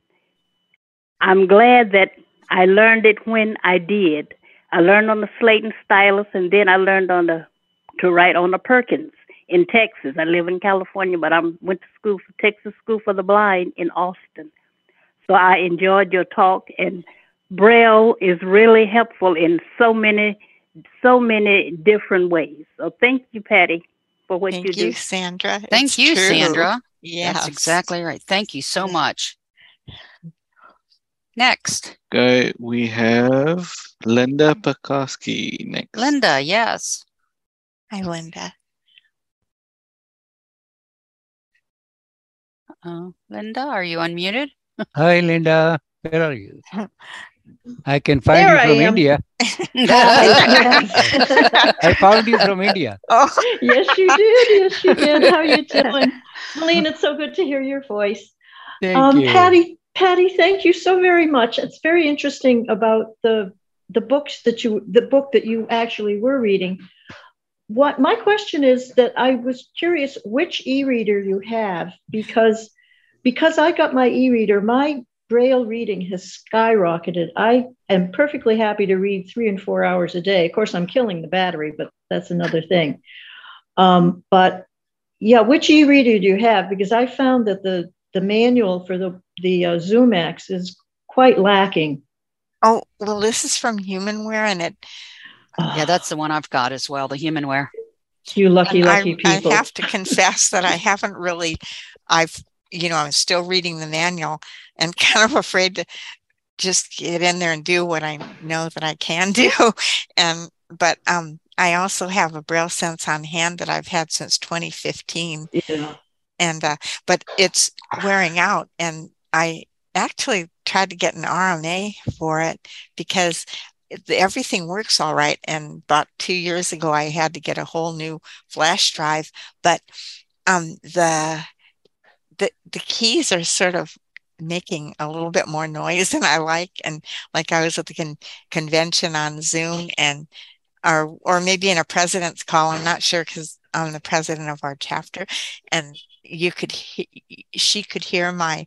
i'm glad that i learned it when i did. I learned on the slate and stylus and then i learned on the to write on the perkins in texas. I live in california but i went to school for texas school for the blind in austin. So i enjoyed your talk and braille is really helpful in so many so many different ways so thank you patty for what you do. Thank you, you do. Sandra. Thank it's you, true. Sandra. Yeah, that's exactly right. Thank you so much. Next. Okay, we have Linda Pekoski next. Linda, yes. Hi, Linda. Uh, Linda, are you unmuted? Hi, Linda. Where are you? I can find there you from India. I found you from India. Oh, yes, you did. Yes, you did. How are you doing, Malene? It's so good to hear your voice. Thank um, you. Patty. Patty, thank you so very much. It's very interesting about the the books that you the book that you actually were reading. What my question is that I was curious which e-reader you have because because I got my e-reader, my Braille reading has skyrocketed. I am perfectly happy to read three and four hours a day. Of course, I'm killing the battery, but that's another thing. Um, but yeah, which e-reader do you have? Because I found that the the manual for the the uh, Zoomax is quite lacking. Oh well, this is from Humanware, and it. Yeah, that's the one I've got as well. The Humanware. You lucky, lucky I, people. I have to confess that I haven't really. I've, you know, I'm still reading the manual and kind of afraid to just get in there and do what I know that I can do. And but um, I also have a Braille Sense on hand that I've had since 2015. Yeah. And uh, but it's wearing out, and I actually tried to get an RMA for it because everything works all right. And about two years ago, I had to get a whole new flash drive, but um, the the the keys are sort of making a little bit more noise than I like. And like I was at the con- convention on Zoom and or or maybe in a president's call. I'm not sure because I'm the president of our chapter, and you could he- she could hear my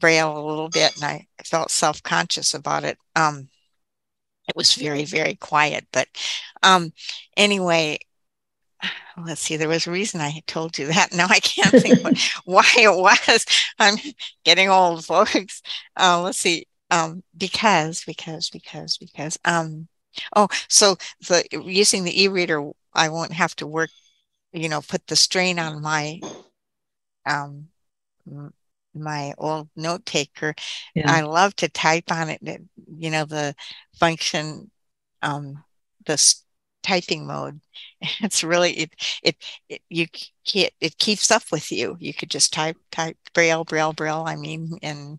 braille a little bit, and I felt self conscious about it. Um, it was very very quiet, but um, anyway. Let's see. There was a reason I told you that. Now I can't think what, why it was. I'm getting old, folks. Uh, let's see. Um, because, because, because, because. Um, oh, so the using the e-reader, I won't have to work. You know, put the strain on my um my old note taker. Yeah. I love to type on it. you know, the function, um, the typing mode. It's really it it, it you it, it keeps up with you. You could just type type braille braille braille. I mean, and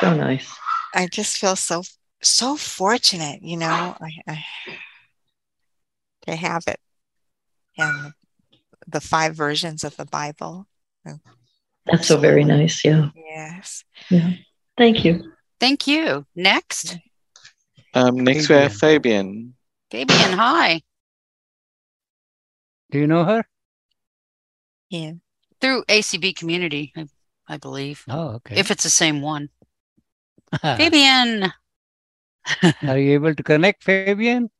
So nice. I just feel so so fortunate, you know, I, I, to have it and the five versions of the Bible. That's so very nice. Yeah. Yes. Yeah. Thank you. Thank you. Next, Um, next we have Fabian. Fabian. Hi. Do you know her? Yeah. Through ACB Community, I, I believe. Oh, okay. If it's the same one. Fabian. Are you able to connect, Fabian?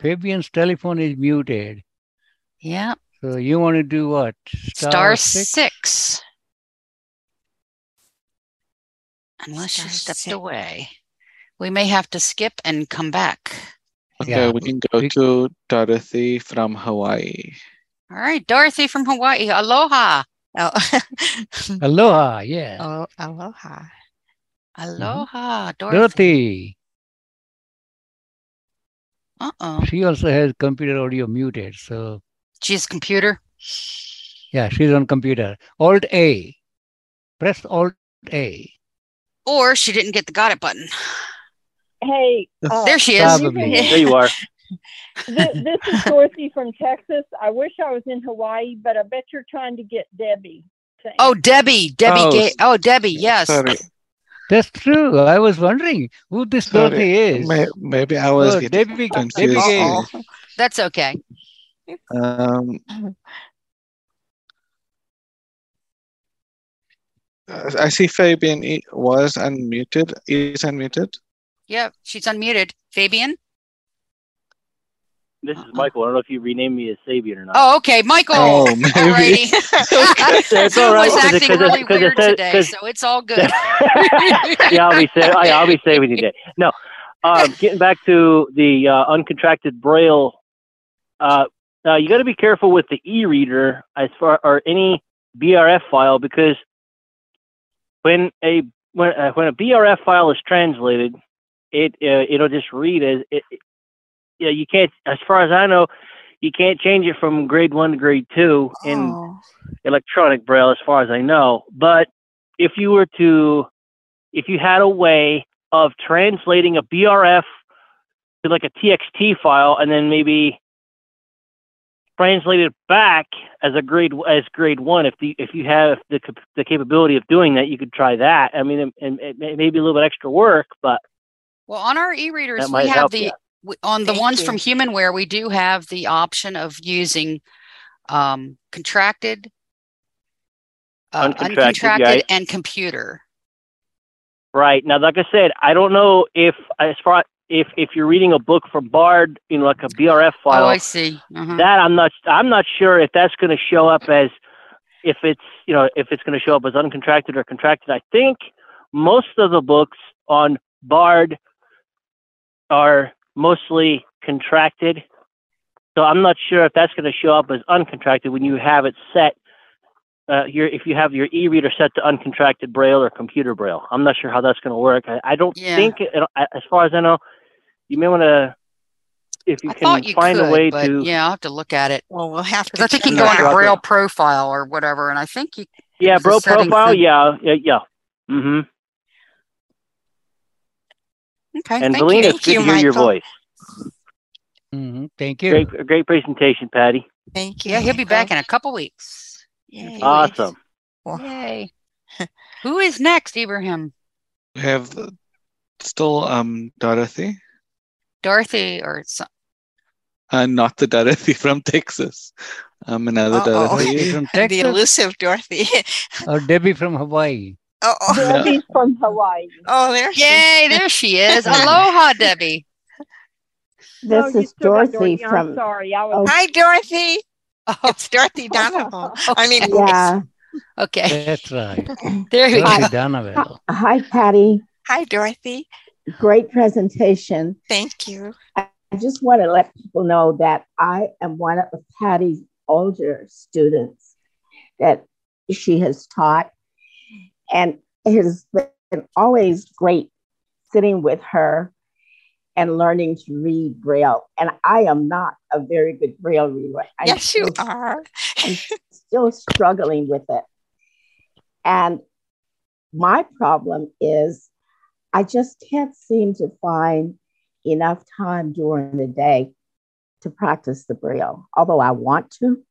Fabian's telephone is muted. Yeah. So you want to do what? Star, six. Unless Star you stepped six. away. We may have to skip and come back. Okay, Yeah, we can go to Dorothy from Hawaii. All right, Dorothy from Hawaii. Aloha. Oh, Aloha, yeah. oh aloha. Mm-hmm. Aloha, Dorothy. Dorothy. Uh-oh. She also has computer audio muted. So She's computer. yeah, she's on computer. Alt A. Press Alt A. Or she didn't get the got it button. Hey, uh, There she is. Probably. There you are. this, this is Dorothy from Texas. I wish I was in Hawaii, but I bet you're trying to get Debbie. to Oh, Debbie. Debbie. Oh, ga- oh, Debbie. Yes. Sorry, That's true. I was wondering who this sorry. Dorothy is. May- maybe I was Oh, getting Debbie, Debbie confused. Gale. Uh-oh. That's okay. Um, I see Fabian was unmuted. Is unmuted. Yep. She's unmuted. Fabian. This is Michael. I don't know if you renamed me as Sabian or not. Oh, okay. Michael. Oh, maybe. Alrighty. It's Zoom all right, was 'cause it- acting 'cause it- really 'cause it weird said- today, 'cause- so it's all good. yeah, I'll be sa- I- I'll be saving you today. No, uh, getting back to the uh, uncontracted braille. Uh, uh, you got to be careful with the e-reader as far or any BRF file because when a when uh, when a BRF file is translated, it uh, it'll just read as it. it- Yeah, you can't. As far as I know, you can't change it from grade one to grade two in Oh. electronic braille as far as I know. But if you were to, if you had a way of translating a BRF to like a TXT file and then maybe translate it back as a grade as grade one, if the if you have the the capability of doing that, you could try that. I mean, and it, may be a little bit extra work, but Well, on our e-readers, we have the you. w- on the ones you. from Humanware, we do have the option of using um, contracted, uh, Uncontracted, uncontracted, right. and computer. Right now, like I said, I don't know if as far if if you're reading a book from Bard, you know, like a BRF file. Oh, I see. Uh-huh. That I'm not I'm not sure if that's going to show up as if it's you know if it's going to show up as uncontracted or contracted. I think most of the books on Bard are mostly contracted. So I'm not sure if that's going to show up as uncontracted when you have it set. Uh, your, if you have your e-reader set to uncontracted braille or computer braille, I'm not sure how that's going to work. I, I don't Yeah. think, it, as far as I know, you may want to, if you I can you find could, a way but to. yeah, I'll have to look at it. Well, we'll have to. I think you can go on into out. Braille profile or whatever, and I think you. Yeah, there's a bro settings profile. that- Yeah, yeah, yeah. Mm-hmm. Okay. And thank Valina, you. it's good to hear your voice. Mm-hmm. Thank you. Great, great presentation, Patty. Thank you. Yeah, he'll be back in a couple weeks. Awesome. Yay. Who is next, Ibrahim? We have the- still um Dorothy, Dorothy or some, uh, not the Dorothy from Texas. Um, another Uh-oh. Dorothy. From Texas. the elusive Dorothy. or Debbie from Hawaii? Oh, oh. Debbie's from Hawaii. oh, there she Yay, there she is. Aloha, Debbie. This you is still got Dorothy I'm from. sorry, I was. Hi, Dorothy. Oh, It's Dorothy Donovan. Oh. I mean, Yeah. okay. That's right. There we Dorothy go. Donneville. Hi, Patty. hi, Dorothy. Great presentation. Thank you. I just want to let people know that I am one of Patty's older students that she has taught. And it has been always great sitting with her and learning to read Braille. And I am not a very good Braille reader. I'm yes, you are. I'm still struggling with it. And my problem is I just can't seem to find enough time during the day to practice the Braille, although I want to.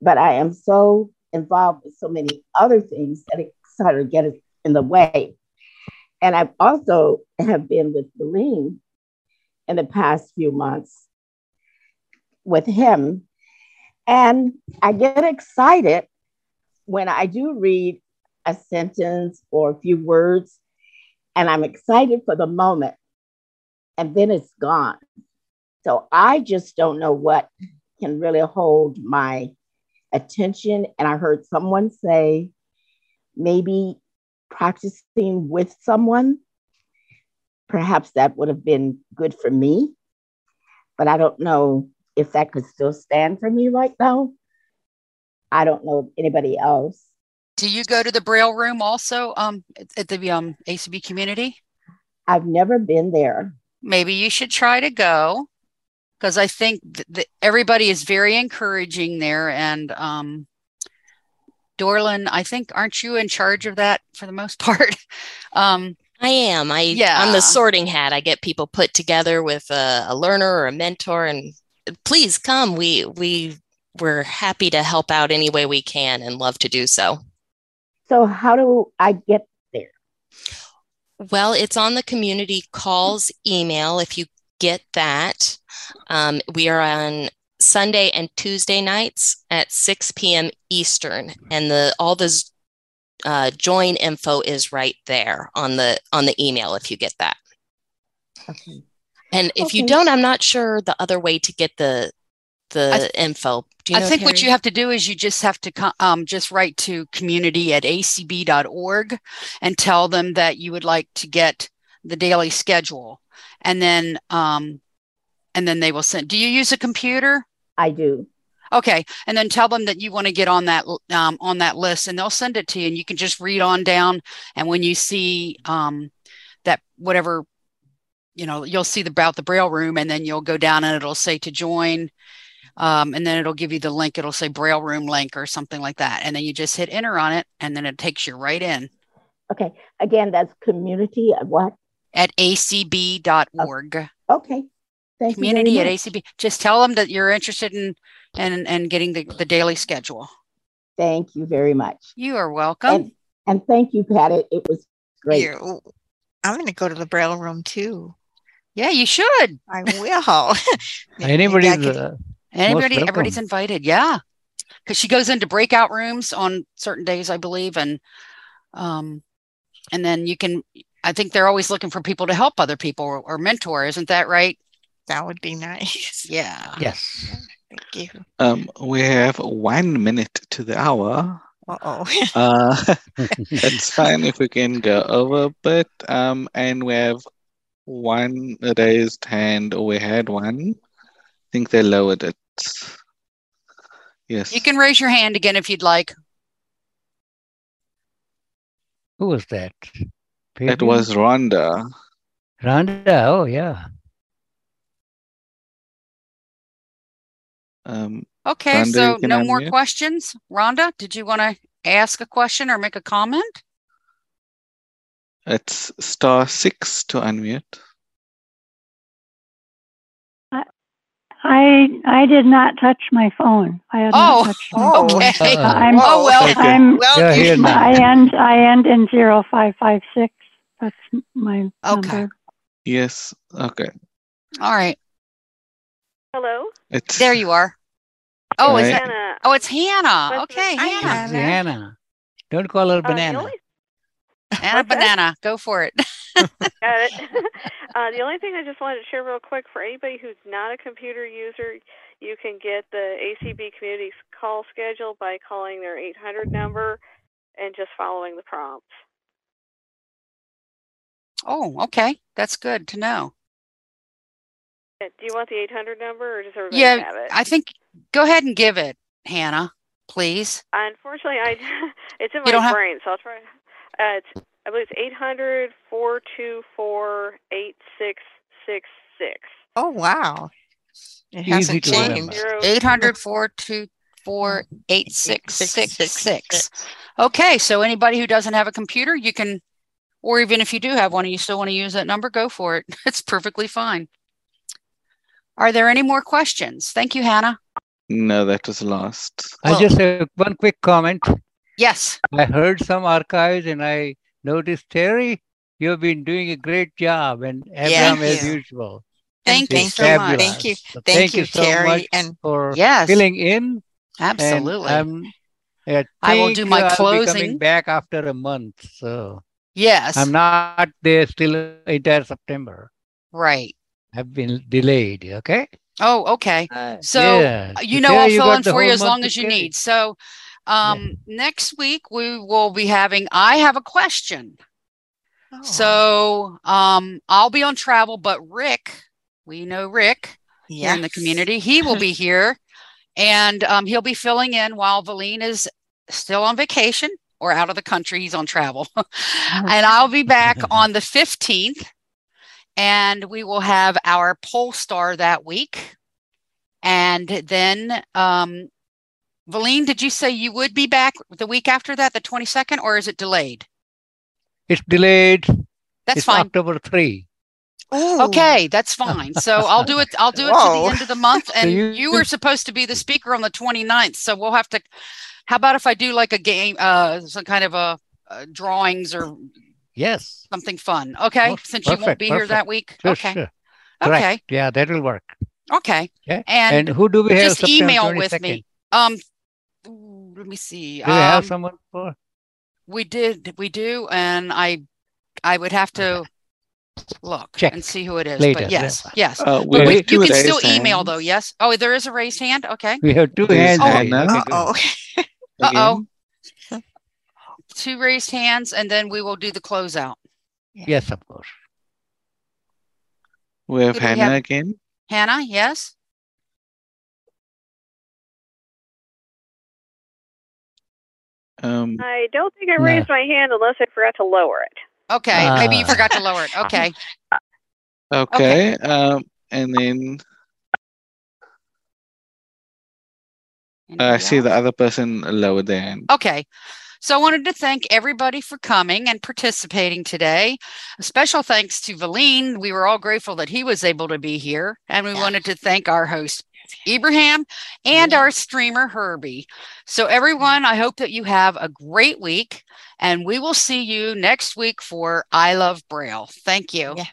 But I am so involved with so many other things that it of get in the way. And I've also have been with Celine in the past few months with him. And I get excited when I do read a sentence or a few words, and I'm excited for the moment, and then it's gone. So I just don't know what can really hold my attention. And I heard someone say maybe practicing with someone, perhaps that would have been good for me, but I don't know if that could still stand for me right now. I don't know anybody else. Do you go to the Braille room also um, at- the um, ACB community? I've never been there. Maybe you should try to go because I think th- everybody is very encouraging there. And um, Dorlin, I think, aren't you in charge of that for the most part? um, I am. I Yeah. I'm the sorting hat. I get people put together with a, a learner or a mentor, and please come. We we we're happy to help out any way we can, and love to do so. So, how do I get there? Well, it's on the community calls email if you get that. Um, we are on Sunday and Tuesday nights at 6 p.m. Eastern, and the all the uh, join info is right there on the on the email if you get that. Okay. And if you don't, I'm not sure the other way to get the the th- info. Do you I think what you have to do is you just have to um, just write to community at acb.org and tell them that you would like to get the daily schedule. And then um, and then they will send. Do you use a computer? I do. Okay, and then tell them that you want to get on that um, on that list, and they'll send it to you, and you can just read on down. And when you see um, that whatever, you know, you'll see the, about the Braille room, and then you'll go down, and it'll say to join, um, and then it'll give you the link. It'll say Braille room link or something like that, and then you just hit enter on it, and then it takes you right in Okay. Again, that's community at what? at acb.org. Okay. Thank Community you. at very. ACB. Just tell them that you're interested in and and getting the, the daily schedule. Thank you very much. You are welcome. And, and thank you, Patty. It was great. You- I'm going to go to the Braille room too. Yeah, you should. I will. anybody, I could- uh, Anybody, everybody's invited. Yeah, because she goes into breakout rooms on certain days, I believe, and um, and then you can. I think they're always looking for people to help other people or, or mentor. Isn't that right? That would be nice. Yeah. yes. Thank you. Um, we have one minute to the hour. Uh-oh. uh It's fine if we can go over, but um, and we have one raised hand, or we had one. I think they lowered it. Yes. You can raise your hand again if you'd like. Who was that? It was Rhonda. Rhonda, oh yeah. Um, Okay, Rhonda, so you can no more unmute. questions. Rhonda, did you want to ask a question or make a comment? It's star six to unmute. I I did not touch my phone. I had Oh, not touched my phone. okay. I'm, Oh, well, Okay. I'm, well, You're you- here. I end I end in zero five five six. That's my Okay. number. Yes. Okay. All right. Hello? It's There you are. Oh, is Right. that? Hannah. Oh, it's Hannah. What's Okay, the- Hi, Hannah. Don't call her Uh, the banana. only- Hannah banana. Go for it. Got it. uh, the only thing I just wanted to share real quick for anybody who's not a computer user, you can get the ACB community call schedule by calling their 800 number and just following the prompts. Oh, okay. That's good to know. Uh, Do you want the 800 number or does everybody have Yeah, it? I think go ahead and give it, Hannah, please. Unfortunately, I it's in You don't my have- brain, so I'll try. Uh, it's I believe it's 800 424 8666. Oh, wow. It Easy hasn't to changed. 800 424 8666. Okay, so anybody who doesn't have a computer, you can, or even if you do have one and you still want to use that number, go for it. It's perfectly fine. Are there any more questions? Thank you, Hannah. No, that was lost. I just have one quick comment. Yes. I heard some archives and I noticed Terry, you've been doing a great job and Abraham as you. usual. Thank you so much. Thank you. So Thank thank you, you so Terry, much and- for Yes. filling in. Absolutely. I'm- I I will do my uh, I'll be closing. coming back after a month. So Yes. I'm not there still entire September. Right. I've been delayed. Okay. Oh, okay. So yeah. you know I'll you fill in for you as long as you carry. need. So um next week we will be having I have a question. Oh. So um I'll be on travel, but Rick, we know Rick here in the community. He will be here and um he'll be filling in while Valine is still on vacation or out of the country. He's on travel. and I'll be back on the 15th and we will have our poll star that week. And then, um, Valine, did you say you would be back the week after that, the 22nd, or is it delayed? It's delayed. That's it's fine. October 3. Okay, that's fine. So I'll do it. I'll do it to the end of the month. So And you- you were supposed to be the speaker on the 29th. So we'll have to. How about if I do like a game, uh, some kind of a, uh drawings or Yes. something fun? Okay, Oh, since you won't perfect, be here that week. Sure, okay. sure. Okay. Correct. Yeah, that will work. Okay. Yeah. And, And who do we have just September email with me. Um, let me see. Do we have Um, someone for? we did, we do, and I, I would have to look Check and see who it is. later, But yes, that's yes. Uh, we But we, you can still raised email hands. though. Yes. Oh, there is a raised hand. Okay. We have two hands. raised. Hannah. Okay. Uh-oh. Uh oh. Again. Two raised hands, and then we will do the closeout. Yes, of course. We have Who do we Hannah have? again. Hannah, yes. Um, I don't think I No. raised my hand unless I forgot to lower it. Okay. Maybe you forgot to lower it. Okay. okay. Um, and then I see the other person lowered their hand. Okay. So I wanted to thank everybody for coming and participating today. A special thanks to Valine. We were all grateful that he was able to be here. And we Yeah. wanted to thank our host, Ibrahim, and our streamer, Herbie. So, everyone, I hope that you have a great week. And we will see you next week for I Love Braille. Thank you. Yeah.